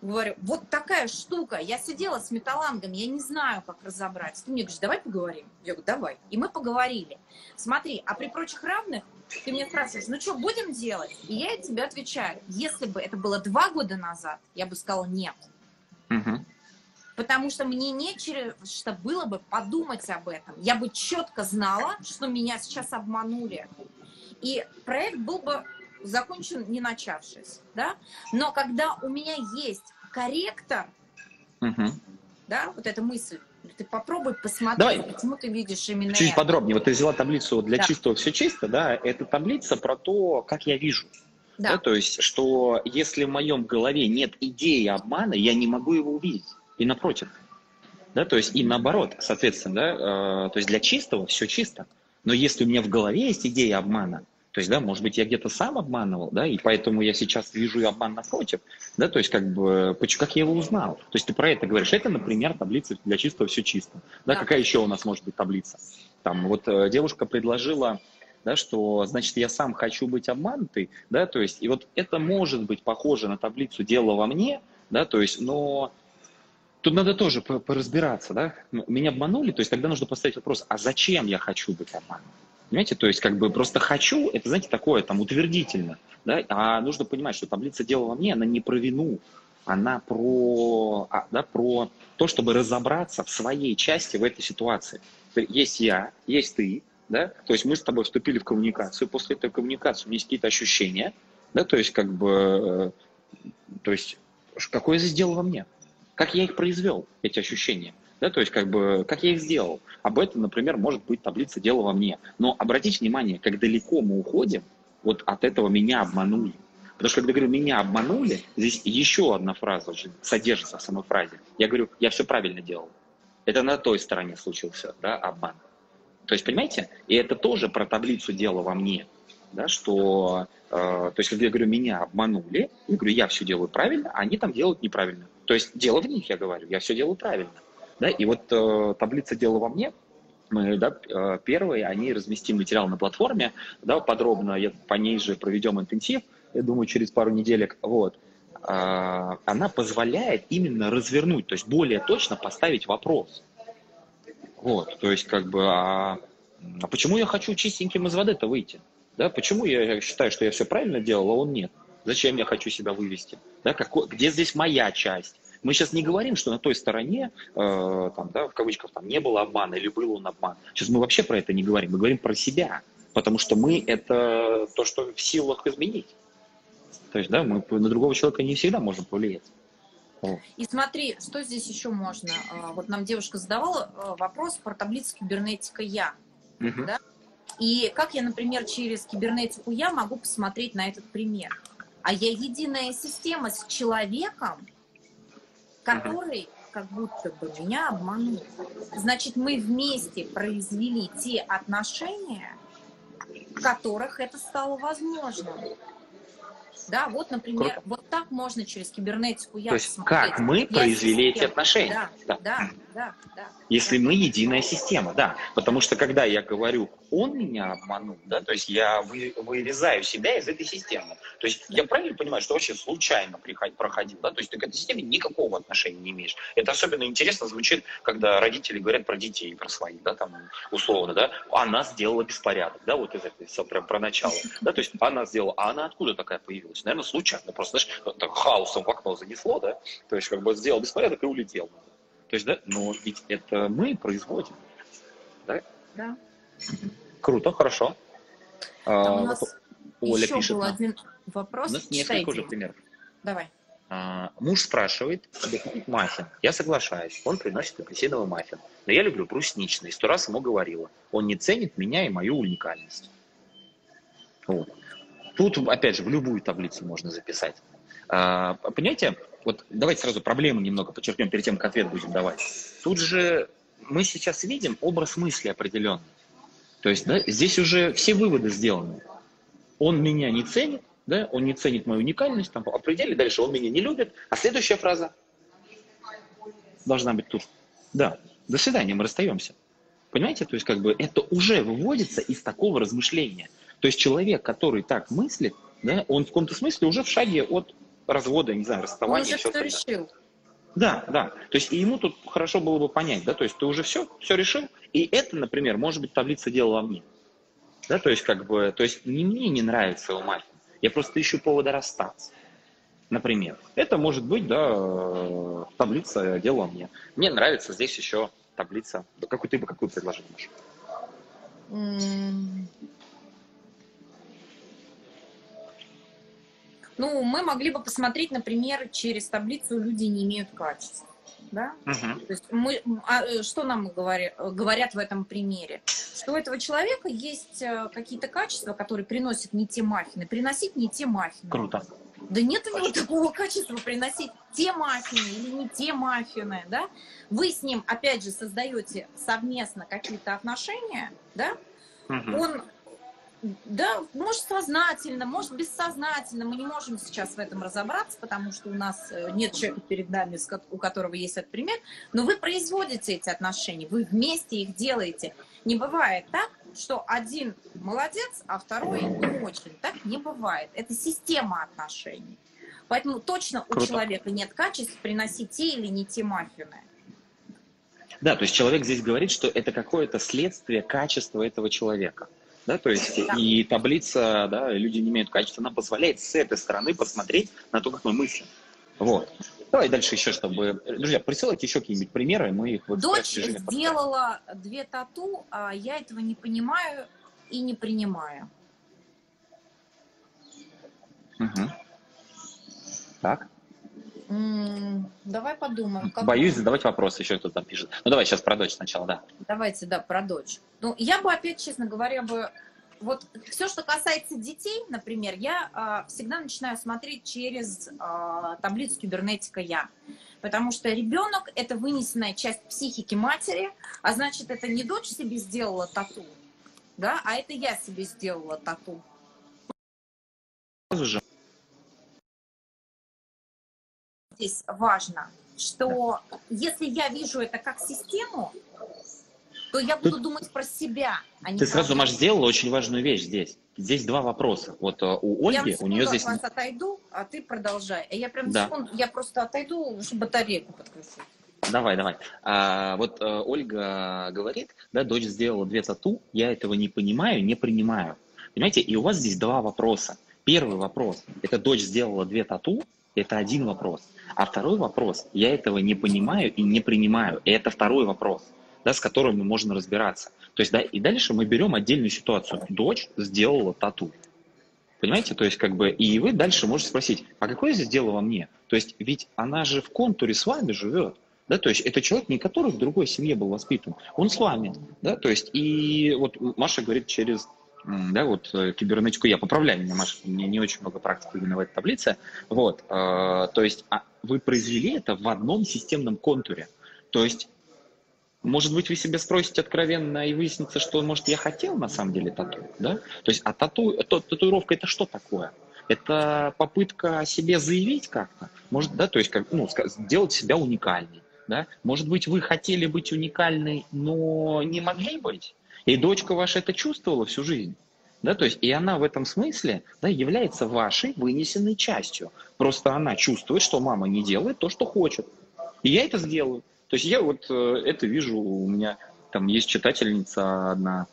Говорю, вот такая штука. Я сидела с металлангом, я не знаю, как разобрать. Ты мне говоришь, давай поговорим. Я говорю, давай. И мы поговорили. Смотри, а при прочих равных ты мне спрашиваешь, ну что, будем делать? И я тебе отвечаю, если бы это было два года назад, я бы сказала нет. Угу. Потому что мне нечего что было бы подумать об этом. Я бы четко знала, что меня сейчас обманули. И проект был бы закончен не начавшись, да. Но когда у меня есть корректор, угу. да, вот эта мысль, ты попробуй посмотреть, Давай. почему ты видишь именно Чуть это. подробнее. Вот ты взяла таблицу для да. чистого все чисто, да, это таблица про то, как я вижу. Да. да. То есть, что если в моем голове нет идеи обмана, я не могу его увидеть. И напротив. Да, то есть, и наоборот, соответственно, да, э, то есть для чистого все чисто. Но если у меня в голове есть идея обмана, то есть, да, может быть, я где-то сам обманывал, да, и поэтому я сейчас вижу обман напротив, да, то есть, как бы, как я его узнал? То есть, ты про это говоришь. Это, например, таблица для чистого все чисто. Да, да. какая еще у нас может быть таблица? Там, вот э, девушка предложила, да, что, значит, я сам хочу быть обманутой, да, то есть, и вот это может быть похоже на таблицу «дело во мне», да, то есть, но Тут надо тоже поразбираться, да? Меня обманули, то есть тогда нужно поставить вопрос, а зачем я хочу быть обманутым? Понимаете, то есть как бы просто хочу, это, знаете, такое там утвердительно, да, а нужно понимать, что таблица дела во мне, она не про вину, она про, а, да, про то, чтобы разобраться в своей части в этой ситуации. Есть я, есть ты, да, то есть мы с тобой вступили в коммуникацию, после этой коммуникации у меня есть какие-то ощущения, да, то есть как бы, э, то есть какое здесь дело во мне? Как я их произвел, эти ощущения? Да, то есть, как бы, как я их сделал. Об этом, например, может быть таблица «Дело во мне». Но обратите внимание, как далеко мы уходим, вот от этого меня обманули. Потому что, когда говорю «меня обманули», здесь еще одна фраза очень содержится в самой фразе. Я говорю «я все правильно делал». Это на той стороне случился да, обман. То есть, понимаете? И это тоже про таблицу «Дело во мне». Да, что, э, то есть, когда я говорю «меня обманули», я говорю «я все делаю правильно», а они там делают неправильно. То есть, дело в них, я говорю, я все делаю правильно. Да? И вот э, таблица «Дело во мне» мы, да, э, первые, они разместим материал на платформе, да, подробно, я, по ней же проведем интенсив, я думаю, через пару неделек, вот, а, она позволяет именно развернуть, то есть более точно поставить вопрос. Вот, то есть как бы, а, а почему я хочу чистеньким из воды-то выйти? Да, почему я считаю, что я все правильно делал, а он нет? Зачем я хочу себя вывести? Да, какой, где здесь моя часть? Мы сейчас не говорим, что на той стороне, э, там, да, в кавычках, там не было обмана или был он обман. Сейчас мы вообще про это не говорим, мы говорим про себя, потому что мы это то, что в силах изменить. То есть, да, мы на другого человека не всегда можем повлиять. И смотри, что здесь еще можно? А, вот нам девушка задавала а, вопрос про таблицу кибернетика Я. Угу. Да? И как я, например, через кибернетику Я могу посмотреть на этот пример? А я единая система с человеком, который как будто бы меня обманул. Значит, мы вместе произвели те отношения, в которых это стало возможным. Да, вот, например, Круто. вот так можно через кибернетику я То есть как мы я произвели эти отношения. Да, да, да, да. да Если да. мы единая система, да. Потому что когда я говорю, он меня обманул, да, то есть я вы, вырезаю себя из этой системы. То есть я правильно понимаю, что вообще случайно проходил, да, то есть ты к этой системе никакого отношения не имеешь. Это особенно интересно звучит, когда родители говорят про детей, про своих, да, там, условно, да, она сделала беспорядок, да, вот из этого все прям про начало, да, то есть она сделала, а она откуда такая появилась? Наверное, случайно, просто, знаешь, так, хаосом в окно занесло, да, то есть как бы сделал беспорядок и улетел. То есть, да, но ведь это мы производим, да? Да. Круто, хорошо. Там а, у нас вот Оля еще пишет был нам. один вопрос. У нас несколько уже примеров. Давай. А, муж спрашивает, купить маффин. Я соглашаюсь. Он приносит апельсиновый маффин. Но я люблю брусничный. Сто раз ему говорила. Он не ценит меня и мою уникальность. Вот. Тут, опять же, в любую таблицу можно записать. А, понимаете, вот давайте сразу проблему немного подчеркнем перед тем, как ответ будем давать. Тут же мы сейчас видим образ мысли определенный. То есть да, здесь уже все выводы сделаны. Он меня не ценит, да, он не ценит мою уникальность, там определили, дальше он меня не любит. А следующая фраза должна быть тут. Да, до свидания, мы расстаемся. Понимаете, то есть как бы это уже выводится из такого размышления. То есть человек, который так мыслит, да, он в каком-то смысле уже в шаге от развода, не знаю, расставания. Он уже все решил. Да, да. То есть и ему тут хорошо было бы понять, да, то есть ты уже все, все решил, и это, например, может быть таблица делала мне. Да, то есть как бы, то есть не мне не нравится его мать, я просто ищу повода расстаться. Например, это может быть, да, таблица делала мне. Мне нравится здесь еще таблица. Какую ты бы какую предложил, Маша? Ну, мы могли бы посмотреть, например, через таблицу «Люди не имеют качества». Да? Угу. То есть мы, а, э, что нам говорят, говорят в этом примере? Что у этого человека есть э, какие-то качества, которые приносят не те маффины, приносить не те маффины. Круто. Да нет у него такого качества приносить те маффины или не те маффины, да? Вы с ним, опять же, создаете совместно какие-то отношения, да? Угу. Он да, может сознательно, может бессознательно. Мы не можем сейчас в этом разобраться, потому что у нас э, нет человека перед нами, у которого есть этот пример. Но вы производите эти отношения, вы вместе их делаете. Не бывает так, что один молодец, а второй не очень. Так не бывает. Это система отношений. Поэтому точно Круто. у человека нет качеств приносить те или не те маффины. Да, то есть человек здесь говорит, что это какое-то следствие качества этого человека. Да, то есть да. и таблица, да, люди не имеют качества, она позволяет с этой стороны посмотреть на то, как мы мыслим. Вот. Давай дальше еще, чтобы... Друзья, присылайте еще какие-нибудь примеры, мы их... Вот Дочь сделала поставим. две тату, а я этого не понимаю и не принимаю. Угу. Так. Давай подумаем. Как... Боюсь задавать вопрос, еще кто-то там пишет. Ну давай сейчас про дочь сначала, да. Давайте, да, про дочь. Ну, я бы опять, честно говоря, бы вот все, что касается детей, например, я э, всегда начинаю смотреть через э, таблицу кибернетика я. Потому что ребенок это вынесенная часть психики матери, а значит, это не дочь себе сделала тату, да, а это я себе сделала тату. Здесь важно, что если я вижу это как систему, то я буду Тут... думать про себя. А не Ты сразу, Маш, сделала очень важную вещь здесь. Здесь два вопроса. Вот uh, у Ольги, я у нее здесь... Я отойду, а ты продолжай. Я прям да. секунду, я просто отойду, чтобы батарейку подключить. Давай, давай. А, вот а, Ольга говорит, да, дочь сделала две тату, я этого не понимаю, не принимаю. Понимаете, и у вас здесь два вопроса. Первый вопрос, это дочь сделала две тату, это один вопрос. А второй вопрос, я этого не понимаю и не принимаю. И это второй вопрос, да, с которым можно разбираться. То есть, да, и дальше мы берем отдельную ситуацию. Дочь сделала тату. Понимаете? То есть, как бы, и вы дальше можете спросить, а какое здесь дело во мне? То есть, ведь она же в контуре с вами живет. Да, то есть это человек, не который в другой семье был воспитан, он с вами, да, то есть и вот Маша говорит через да, вот э, кибернетику я поправляю меня, Маша, меня не очень много практики именно в этой таблице, вот, э, то есть а вы произвели это в одном системном контуре, то есть может быть, вы себе спросите откровенно и выяснится, что, может, я хотел на самом деле тату, да? То есть, а тату, то, татуировка это что такое? Это попытка о себе заявить как-то, может, да, то есть, как, ну, сделать себя уникальней, да? Может быть, вы хотели быть уникальной, но не могли быть, и дочка ваша это чувствовала всю жизнь. Да, то есть и она в этом смысле да, является вашей вынесенной частью. Просто она чувствует, что мама не делает то, что хочет. И я это сделаю. То есть я вот э, это вижу, у меня там есть читательница одна,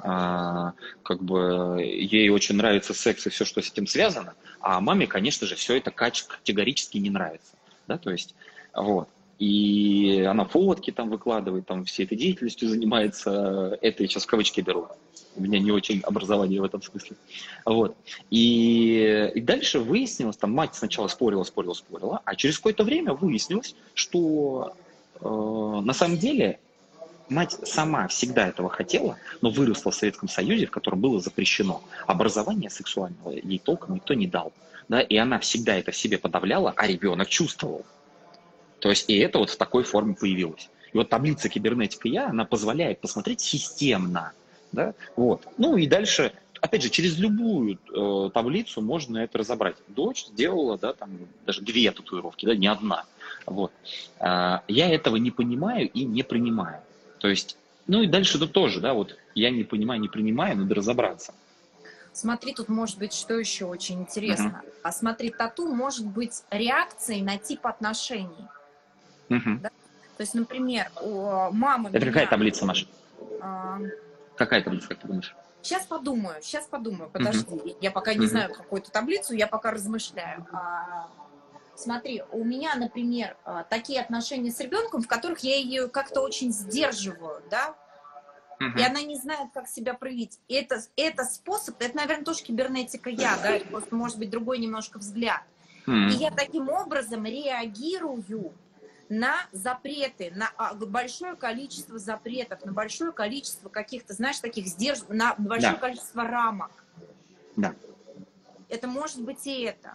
а, как бы ей очень нравится секс и все, что с этим связано, а маме, конечно же, все это категорически не нравится. Да, то есть, вот. И она фотки там выкладывает, там всей этой деятельностью занимается. Это я сейчас в кавычки беру. У меня не очень образование в этом смысле. Вот. И, и дальше выяснилось, там мать сначала спорила, спорила, спорила, а через какое-то время выяснилось, что э, на самом деле мать сама всегда этого хотела, но выросла в Советском Союзе, в котором было запрещено. Образование сексуального ей толком никто не дал. Да, и она всегда это в себе подавляла, а ребенок чувствовал. То есть и это вот в такой форме появилось. И вот таблица кибернетика Я, она позволяет посмотреть системно. Да? Вот. Ну и дальше, опять же, через любую э, таблицу можно это разобрать. Дочь сделала, да, там даже две татуировки, да, не одна. Вот. А, я этого не понимаю и не принимаю. То есть, ну и дальше это тоже, да, вот я не понимаю, не принимаю, надо разобраться. Смотри, тут может быть что еще очень интересно. Uh-huh. А смотри, тату может быть реакцией на тип отношений. Угу. Да? То есть, например, у мамы... Это меня... какая таблица, Маша? А... Какая таблица, как ты думаешь? Сейчас подумаю, сейчас подумаю, подожди. Угу. Я пока не угу. знаю какую-то таблицу, я пока размышляю. А, смотри, у меня, например, а, такие отношения с ребенком, в которых я ее как-то очень сдерживаю, да, и она не знает, как себя проявить. И это, это способ, это, наверное, тоже кибернетика я, да, просто может быть другой немножко взгляд. И я таким образом реагирую на запреты, на а, большое количество запретов, на большое количество каких-то, знаешь, таких сдерж... на большое да. количество рамок. Да. Это может быть и это.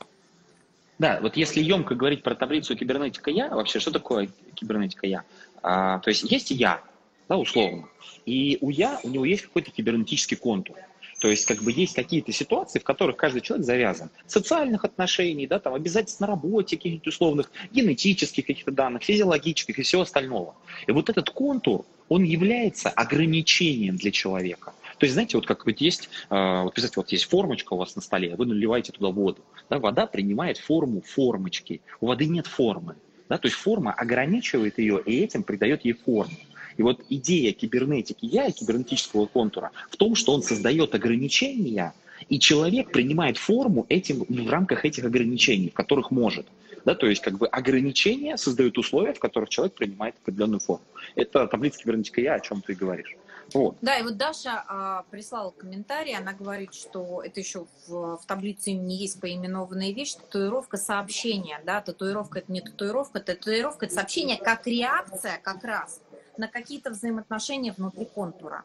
Да, вот если емко говорить про таблицу кибернетика я, вообще, что такое кибернетика я? А, то есть есть я, да, условно, и у я, у него есть какой-то кибернетический контур. То есть как бы есть какие-то ситуации, в которых каждый человек завязан. Социальных отношений, да, там обязательств на работе, каких-то условных, генетических каких-то данных, физиологических и всего остального. И вот этот контур, он является ограничением для человека. То есть, знаете, вот как вот есть, э, вот представьте, вот есть формочка у вас на столе, вы наливаете туда воду. Да, вода принимает форму формочки. У воды нет формы. Да, то есть форма ограничивает ее и этим придает ей форму. И вот идея кибернетики я кибернетического контура в том, что он создает ограничения, и человек принимает форму этим, в рамках этих ограничений, в которых может. Да, то есть как бы ограничения создают условия, в которых человек принимает определенную форму. Это таблица кибернетика я, о чем ты говоришь. Вот. Да, и вот Даша а, прислала комментарий, она говорит, что это еще в, в таблице имени есть поименованная вещь, татуировка сообщения, да, татуировка это не татуировка, татуировка это сообщение как реакция как раз на какие-то взаимоотношения внутри контура.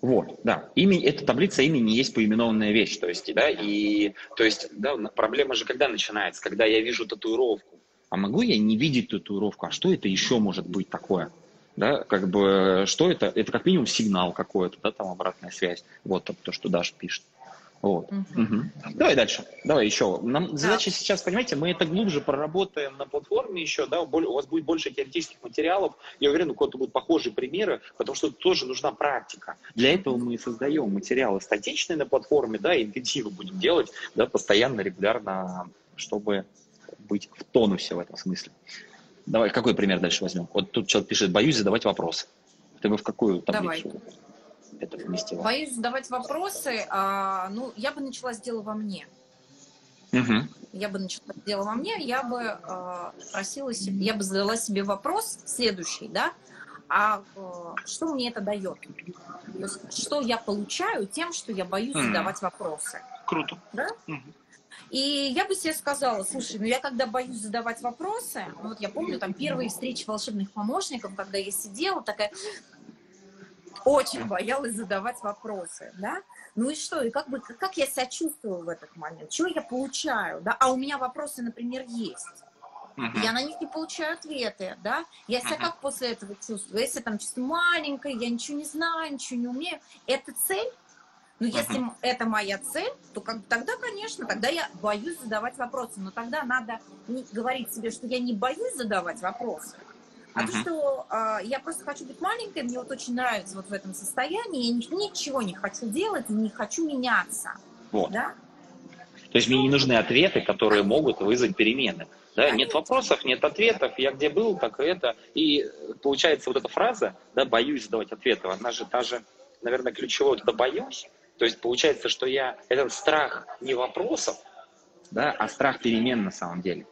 Вот, да. Имя, эта таблица имени есть поименованная вещь, то есть, да, и, то есть, да, проблема же когда начинается, когда я вижу татуировку, а могу я не видеть татуировку, а что это еще может быть такое? Да, как бы, что это? Это как минимум сигнал какой-то, да, там обратная связь, вот то, что Даша пишет. Вот. Угу. Угу. Давай дальше. Давай еще. Нам да. задача сейчас, понимаете, мы это глубже проработаем на платформе еще, да, у вас будет больше теоретических материалов. Я уверен, у кого-то будут похожие примеры, потому что тоже нужна практика. Для этого мы создаем материалы статичные на платформе, да, интенсивы будем делать, да, постоянно, регулярно, чтобы быть в тонусе в этом смысле. Давай, какой пример дальше возьмем? Вот тут человек пишет, боюсь задавать вопросы. Ты бы в какую таблицу? Давай это поместила? Боюсь задавать вопросы. А, ну, я бы начала с дела во мне. Угу. Я бы начала с дела во мне, я бы а, просила себе, я бы задала себе вопрос следующий, да, а, а что мне это дает? То есть, что я получаю тем, что я боюсь угу. задавать вопросы? Круто. Да? Угу. И я бы себе сказала, слушай, ну я когда боюсь задавать вопросы, вот я помню там первые встречи волшебных помощников, когда я сидела такая, очень боялась задавать вопросы, да. Ну и что, и как бы, как я себя чувствую в этот момент, что я получаю, да, а у меня вопросы, например, есть. Uh-huh. Я на них не получаю ответы, да. Я себя uh-huh. как после этого чувствую? Если там чисто маленькая, я ничего не знаю, ничего не умею. Это цель? Ну, если это моя цель, то как, тогда, конечно, тогда я боюсь задавать вопросы. Но тогда надо не говорить себе, что я не боюсь задавать вопросы, а то, что э, я просто хочу быть маленькой, мне вот очень нравится вот в этом состоянии, я ничего не хочу делать, не хочу меняться. Вот. Да? То есть мне не нужны ответы, которые могут вызвать перемены. Да, нет вопросов, нет ответов, я где был, так и это. И получается вот эта фраза, да, боюсь задавать ответы, она же та же, наверное, ключевой, вот это боюсь. То есть получается, что я, этот страх не вопросов, да, а страх перемен на самом деле.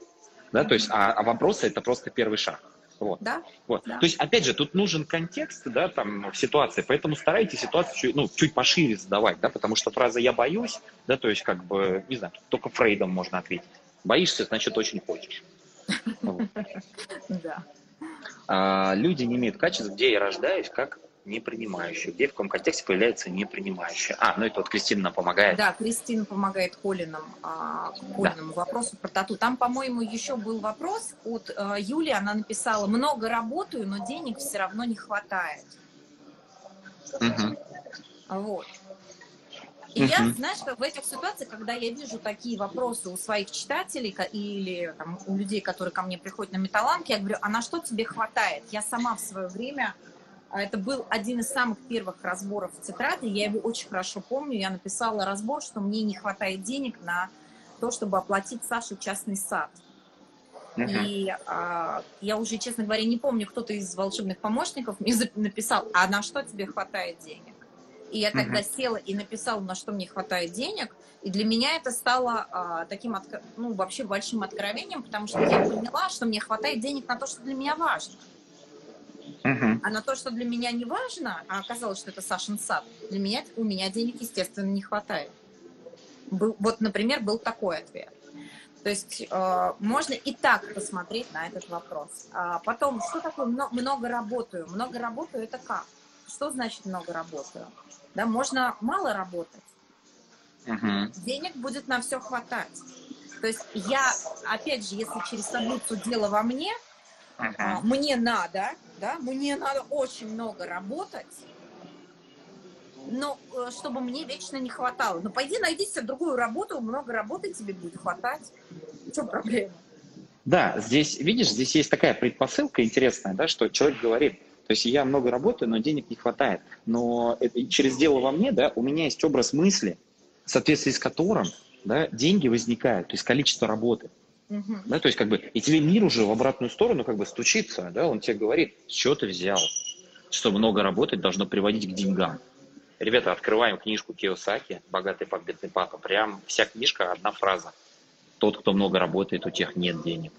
Да, то есть, а, а вопросы это просто первый шаг. Вот. Да? Вот. Да. То есть, опять же, тут нужен контекст, да, там, ситуации, поэтому старайтесь ситуацию, ну, чуть пошире задавать, да, потому что фраза «я боюсь», да, то есть, как бы, не знаю, только Фрейдом можно ответить. Боишься, значит, очень хочешь. Да. А, люди не имеют качеств, где я рождаюсь, как не принимающую. Где в каком контексте появляется не принимающая? А, ну это вот Кристина нам помогает. Да, Кристина помогает Колинам, а, Колиному да. вопросу про тату. Там, по-моему, еще был вопрос от а, Юли. Она написала, много работаю, но денег все равно не хватает. Угу. Вот. И я, знаешь, как в этих ситуациях, когда я вижу такие вопросы у своих читателей или там, у людей, которые ко мне приходят на металланки, я говорю, а на что тебе хватает? Я сама в свое время это был один из самых первых разборов в тетради. Я его очень хорошо помню. Я написала разбор, что мне не хватает денег на то, чтобы оплатить Саше частный сад. Uh-huh. И а, я уже, честно говоря, не помню, кто-то из волшебных помощников мне написал, а на что тебе хватает денег? И я тогда uh-huh. села и написала, на что мне хватает денег. И для меня это стало а, таким, ну, вообще большим откровением, потому что я поняла, что мне хватает денег на то, что для меня важно. Uh-huh. А на то, что для меня не важно, а оказалось, что это Сашин сад, для меня у меня денег, естественно, не хватает. Был, вот, например, был такой ответ. То есть э, можно и так посмотреть на этот вопрос. А потом, что такое много, много работаю? Много работаю это как? Что значит много работаю? Да, можно мало работать. Uh-huh. Денег будет на все хватать. То есть я, опять же, если через таблицу дело во мне, uh-huh. мне надо, да, мне надо очень много работать, но э, чтобы мне вечно не хватало. Ну, пойди найди себе другую работу, много работы тебе будет хватать. В чем проблема? Да, здесь, видишь, здесь есть такая предпосылка интересная, да, что человек говорит, то есть я много работаю, но денег не хватает. Но это, через дело во мне, да, у меня есть образ мысли, в соответствии с которым да, деньги возникают, то есть количество работы. Да, то есть как бы, и тебе мир уже в обратную сторону как бы стучится, да, он тебе говорит, что ты взял, что много работать должно приводить к деньгам. Ребята, открываем книжку Киосаки «Богатый пап, бедный папа». Прям вся книжка, одна фраза. Тот, кто много работает, у тех нет денег.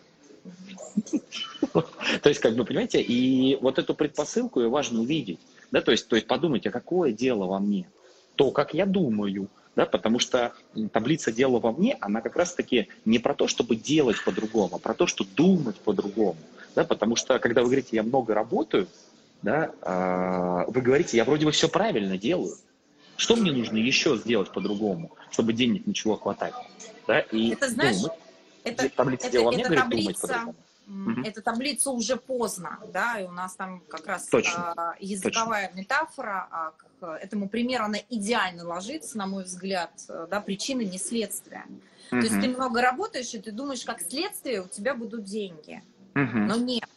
То есть, как бы, понимаете, и вот эту предпосылку и важно увидеть. Да, то есть, то есть подумайте, а какое дело во мне? То, как я думаю, да, потому что таблица дела во мне, она как раз-таки не про то, чтобы делать по-другому, а про то, что думать по-другому, да, потому что когда вы говорите, я много работаю, да, а, вы говорите, я вроде бы все правильно делаю, что мне нужно еще сделать по-другому, чтобы денег ничего хватать, да, и это, знаешь, думать. Это, таблица это, дела во мне, это говорит, таблица, думать по-другому. Эта таблица уже поздно, да, и у нас там как раз Точно. А, языковая Точно. метафора, а к этому примеру она идеально ложится, на мой взгляд, да, причины не следствия. Угу. То есть ты много работаешь, и ты думаешь, как следствие у тебя будут деньги. Угу. Но нет.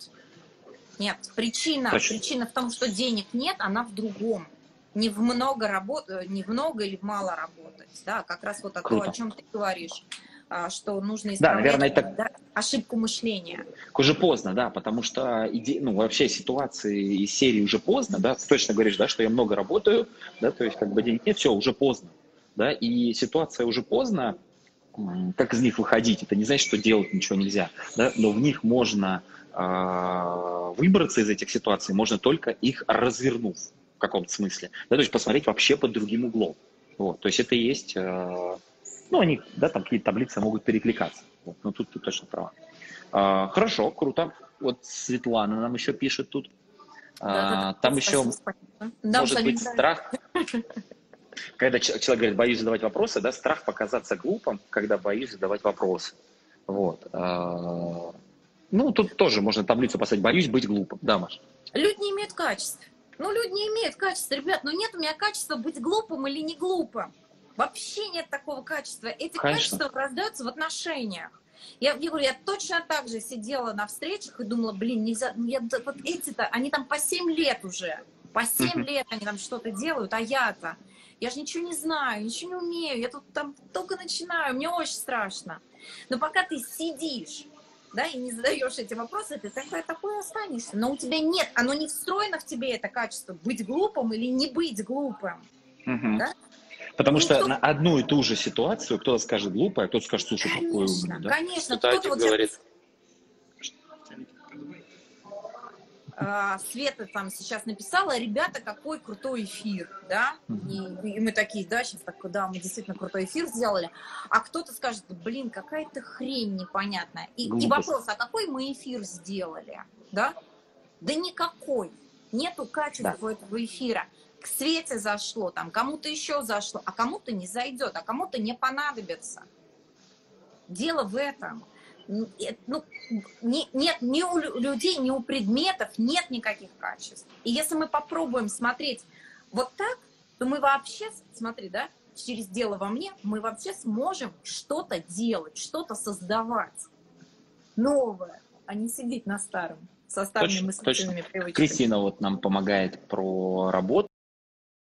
Нет, причина, причина в том, что денег нет, она в другом. Не в много работ, не в много или в мало работать, да, как раз вот о том, о чем ты говоришь. А, что нужно исправлять да, наверное, это... да, ошибку мышления. Уже поздно, да, потому что иде... ну, вообще ситуации из серии уже поздно, да, ты точно говоришь, да, что я много работаю, да, то есть как бы денег нет, все, уже поздно, да, и ситуация уже поздно, как из них выходить, это не значит, что делать ничего нельзя, да, но в них можно э, выбраться из этих ситуаций, можно только их развернув в каком-то смысле, да, то есть посмотреть вообще под другим углом, вот, то есть это и есть э, ну, они, да, там какие-то таблицы могут перекликаться. Вот, но тут ты точно права. А, хорошо, круто. Вот Светлана нам еще пишет тут. А, да, да, там еще спасибо. может быть страх. Когда человек говорит, боюсь задавать вопросы, да, страх показаться глупым, когда боюсь задавать вопросы. Вот. А, ну, тут тоже можно таблицу поставить. Боюсь быть глупым. Да, Маш? Люди не имеют качеств. Ну, люди не имеют качеств, ребят. Но нет у меня качества быть глупым или не глупым. Вообще нет такого качества. Эти Конечно. качества раздаются в отношениях. Я, я говорю, я точно так же сидела на встречах и думала, блин, нельзя, ну я, вот эти-то, они там по 7 лет уже, по 7 лет они там что-то делают, а я-то, я же ничего не знаю, ничего не умею, я тут там только начинаю, мне очень страшно. Но пока ты сидишь, да, и не задаешь эти вопросы, ты такой, такой останешься. Но у тебя нет, оно не встроено в тебе, это качество, быть глупым или не быть глупым. Угу. Да? Потому что ну, на одну и ту же ситуацию кто-то скажет глупое, а кто-то скажет, слушай, конечно, какой умный. Да? Конечно, кто-то вот говорит. А, Света там сейчас написала, ребята, какой крутой эфир, да, и, и мы такие, да, сейчас так, да, мы действительно крутой эфир сделали, а кто-то скажет, блин, какая-то хрень непонятная, и, и вопрос, а какой мы эфир сделали, да, да никакой, нету качества да. этого эфира, к Свете зашло, там кому-то еще зашло, а кому-то не зайдет, а кому-то не понадобится. Дело в этом. Ну, не, нет ни у людей, ни у предметов нет никаких качеств. И если мы попробуем смотреть вот так, то мы вообще, смотри, да, через дело во мне, мы вообще сможем что-то делать, что-то создавать новое, а не сидеть на старом, со старыми точно, мыслительными точно. привычками. Кристина вот нам помогает про работу.